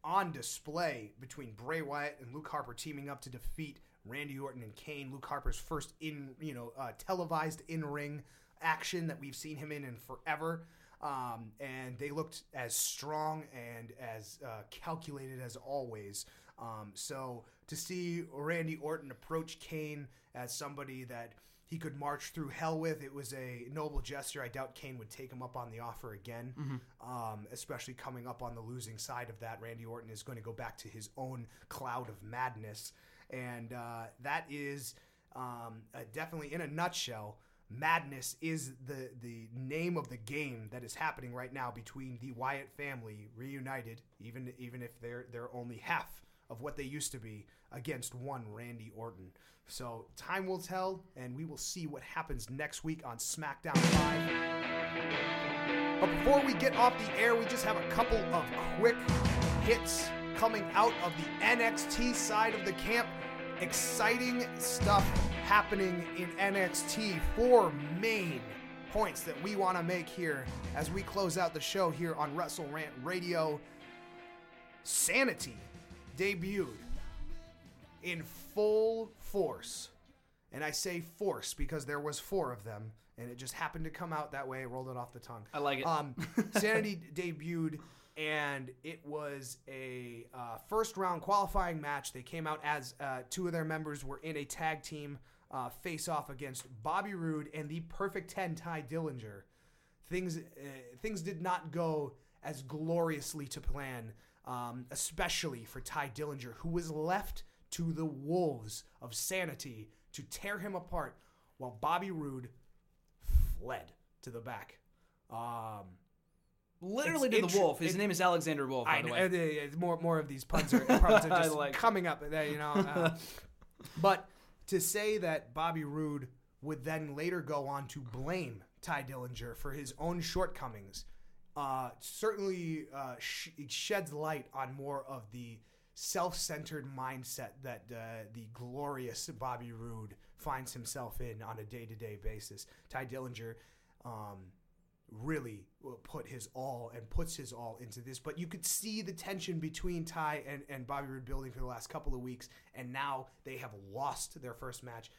on display between Bray Wyatt and Luke Harper teaming up to defeat Randy Orton and Kane. Luke Harper's first in you know uh, televised in ring action that we've seen him in in forever. Um, and they looked as strong and as uh, calculated as always. Um, so to see Randy Orton approach Kane as somebody that he could march through hell with. It was a noble gesture. I doubt Kane would take him up on the offer again, um, especially coming up on the losing side of that. Randy Orton is going to go back to his own cloud of madness, and uh, that is um, uh, definitely in a nutshell. Madness is the the name of the game that is happening right now between the Wyatt family reunited, even even if they're they're only half of what they used to be against one Randy Orton. So time will tell, and we will see what happens next week on SmackDown Live. But before we get off the air, we just have a couple of quick hits coming out of the NXT side of the camp. Exciting stuff happening in NXT. Four main points that we want to make here as we close out the show here on Wrestle Rant Radio. Sanity debuted in full force. And I say force because there was four of them, and it just happened to come out that way. I rolled it off the tongue. I like it. Um, Sanity debuted, and it was a uh, first round qualifying match. They came out as uh, two of their members were in a tag team uh, face off against Bobby Roode and the Perfect Ten Tye Dillinger. Things uh, things did not go as gloriously to plan, um, especially for Tye Dillinger, who was left to the wolves of sanity to tear him apart, while Bobby Roode fled to the back. Um, Literally It's to the wolf. His it- name is Alexander Wolf, by I the know, way. uh, more more of these puns are, puns are just like coming up. uh, You know, uh, but to say that Bobby Roode would then later go on to blame Tye Dillinger for his own shortcomings uh, certainly uh, sh- sheds light on more of the self-centered mindset that uh, the glorious Bobby Roode finds himself in on a day-to-day basis. Tye Dillinger um, really put his all and puts his all into this. But you could see the tension between Tye and, and Bobby Roode building for the last couple of weeks, and now they have lost their first match.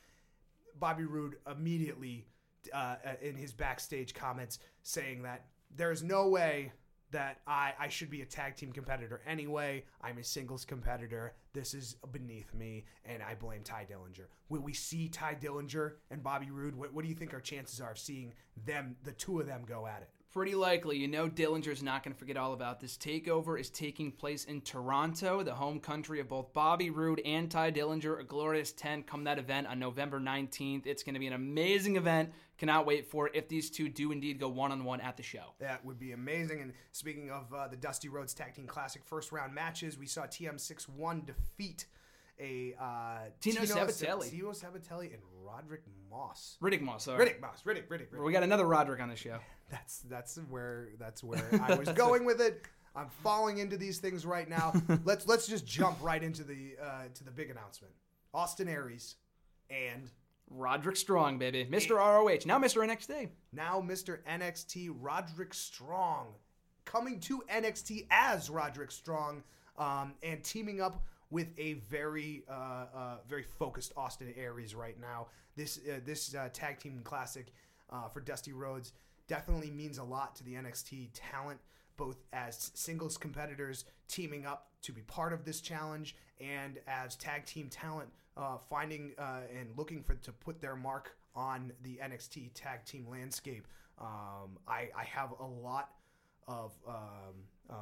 Bobby Roode immediately uh, in his backstage comments saying that there's no way that I, I should be a tag team competitor anyway. I'm a singles competitor. This is beneath me, and I blame Tye Dillinger. Will we see Tye Dillinger and Bobby Roode? What, what do you think our chances are of seeing them, the two of them, go at it? Pretty likely. You know, Dillinger's not going to forget all about this. Takeover is taking place in Toronto, the home country of both Bobby Roode and Tye Dillinger. A glorious 10 come that event on November 19th. It's going to be an amazing event. Cannot wait for it if these two do indeed go one on one at the show. That would be amazing. And speaking of uh, the Dusty Rhodes Tag Team Classic first round matches, we saw TM61 defeat a uh, Tino, Tino Sabbatelli. Tino Sabbatelli and Roderick Moss. Riddick Moss. Sorry. Riddick Moss. Riddick, Riddick, Riddick. We got another Roderick on the show. That's that's where that's where I was going with it. I'm falling into these things right now. let's let's just jump right into the uh, to the big announcement. Austin Aries and Roderick Strong, baby, Mr. ROH, now Mr. NXT. Now Mr. NXT, Roderick Strong, coming to NXT as Roderick Strong, um, and teaming up with a very uh, uh, very focused Austin Aries right now. This uh, this uh, tag team classic uh, for Dusty Rhodes definitely means a lot to the NXT talent, both as singles competitors teaming up to be part of this challenge, and as tag team talent uh, finding and looking for to put their mark on the NXT tag team landscape. Um, I, I have a lot of um,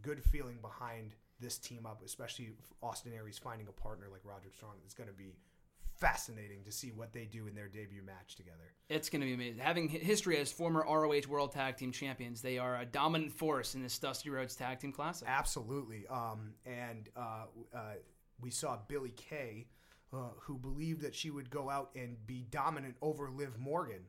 good feeling behind this team up, especially Austin Aries finding a partner like Roderick Strong. It's going to be fascinating to see what they do in their debut match together. It's going to be amazing. Having history as former ROH World Tag Team Champions, they are a dominant force in this Dusty Rhodes Tag Team Classic. Absolutely. Um, and uh, uh, we saw Billie Kay, uh, who believed that she would go out and be dominant over Liv Morgan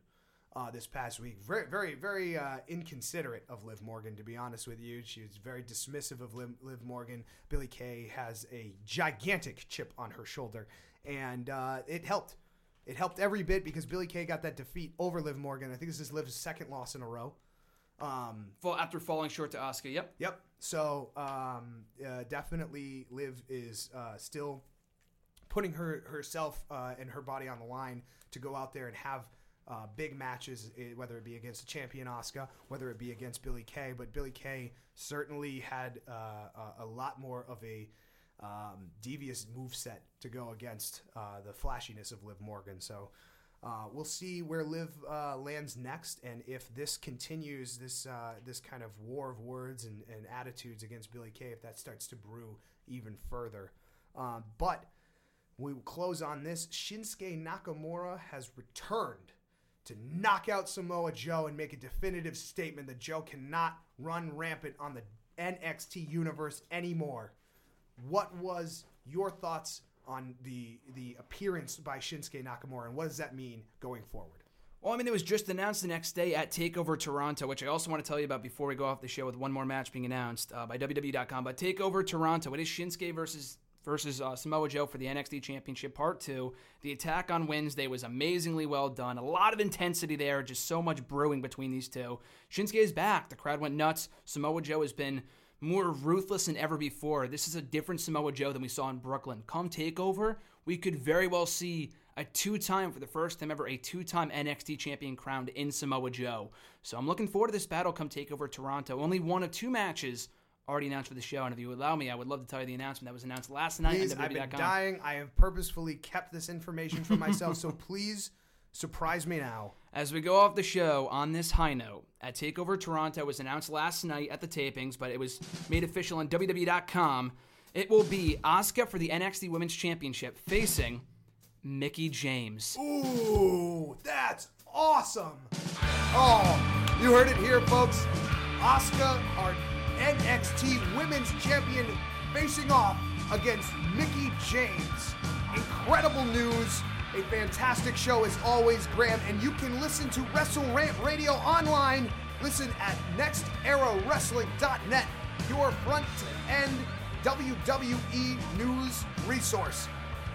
uh, this past week. Very, very, very uh, inconsiderate of Liv Morgan, to be honest with you. She was very dismissive of Liv, Liv Morgan. Billie Kay has a gigantic chip on her shoulder, and uh, it helped. It helped every bit because Billie Kay got that defeat over Liv Morgan. I think this is Liv's second loss in a row. Um, well, after falling short to Asuka, yep. Yep. So um, uh, definitely, Liv is uh, still putting her herself uh, and her body on the line to go out there and have uh, big matches, eh, whether it be against the champion Asuka, whether it be against Billie Kay. But Billie Kay certainly had uh, a lot more of a um, devious move set to go against uh, the flashiness of Liv Morgan. So uh, we'll see where Liv uh, lands next, and if this continues, this uh, this kind of war of words and, and, attitudes against Billie Kay, if that starts to brew even further. but we will close on this. Shinsuke Nakamura has returned to knock out Samoa Joe and make a definitive statement that Joe cannot run rampant on the NXT universe anymore. What was your thoughts on the the appearance by Shinsuke Nakamura and what does that mean going forward? Well, I mean, it was just announced the next day at TakeOver Toronto, which I also want to tell you about before we go off the show with one more match being announced uh, by WWE.com. But TakeOver Toronto, it is Shinsuke versus versus uh, Samoa Joe for the NXT Championship Part 2. The attack on Wednesday was amazingly well done. A lot of intensity there, just so much brewing between these two. Shinsuke is back. The crowd went nuts. Samoa Joe has been more ruthless than ever before. This is a different Samoa Joe than we saw in Brooklyn. Come takeover, we could very well see a two time, for the first time ever, a two time NXT champion crowned in Samoa Joe. So I'm looking forward to this battle come takeover Toronto. Only one of two matches already announced for the show. And if you would allow me, I would love to tell you the announcement that was announced last night. Please, I've been dying. I have purposefully kept this information for myself, so please surprise me now. As we go off the show on this high note, at Takeover Toronto was announced last night at the tapings, but it was made official on WWE.com. It will be Asuka for the NXT Women's Championship facing Mickie James. Ooh, that's awesome! Oh, you heard it here, folks. Asuka, our NXT Women's Champion facing off against Mickie James. Incredible news. A fantastic show as always, Graham, and you can listen to Wrestle Rant Radio online. Listen at nexterrawrestling.net, your front to end WWE news resource.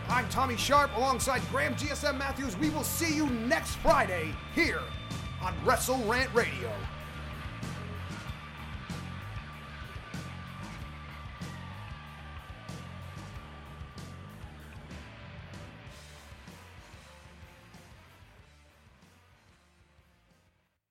I'm Tommy Sharp alongside Graham GSM Matthews. We will see you next Friday here on Wrestle Rant Radio.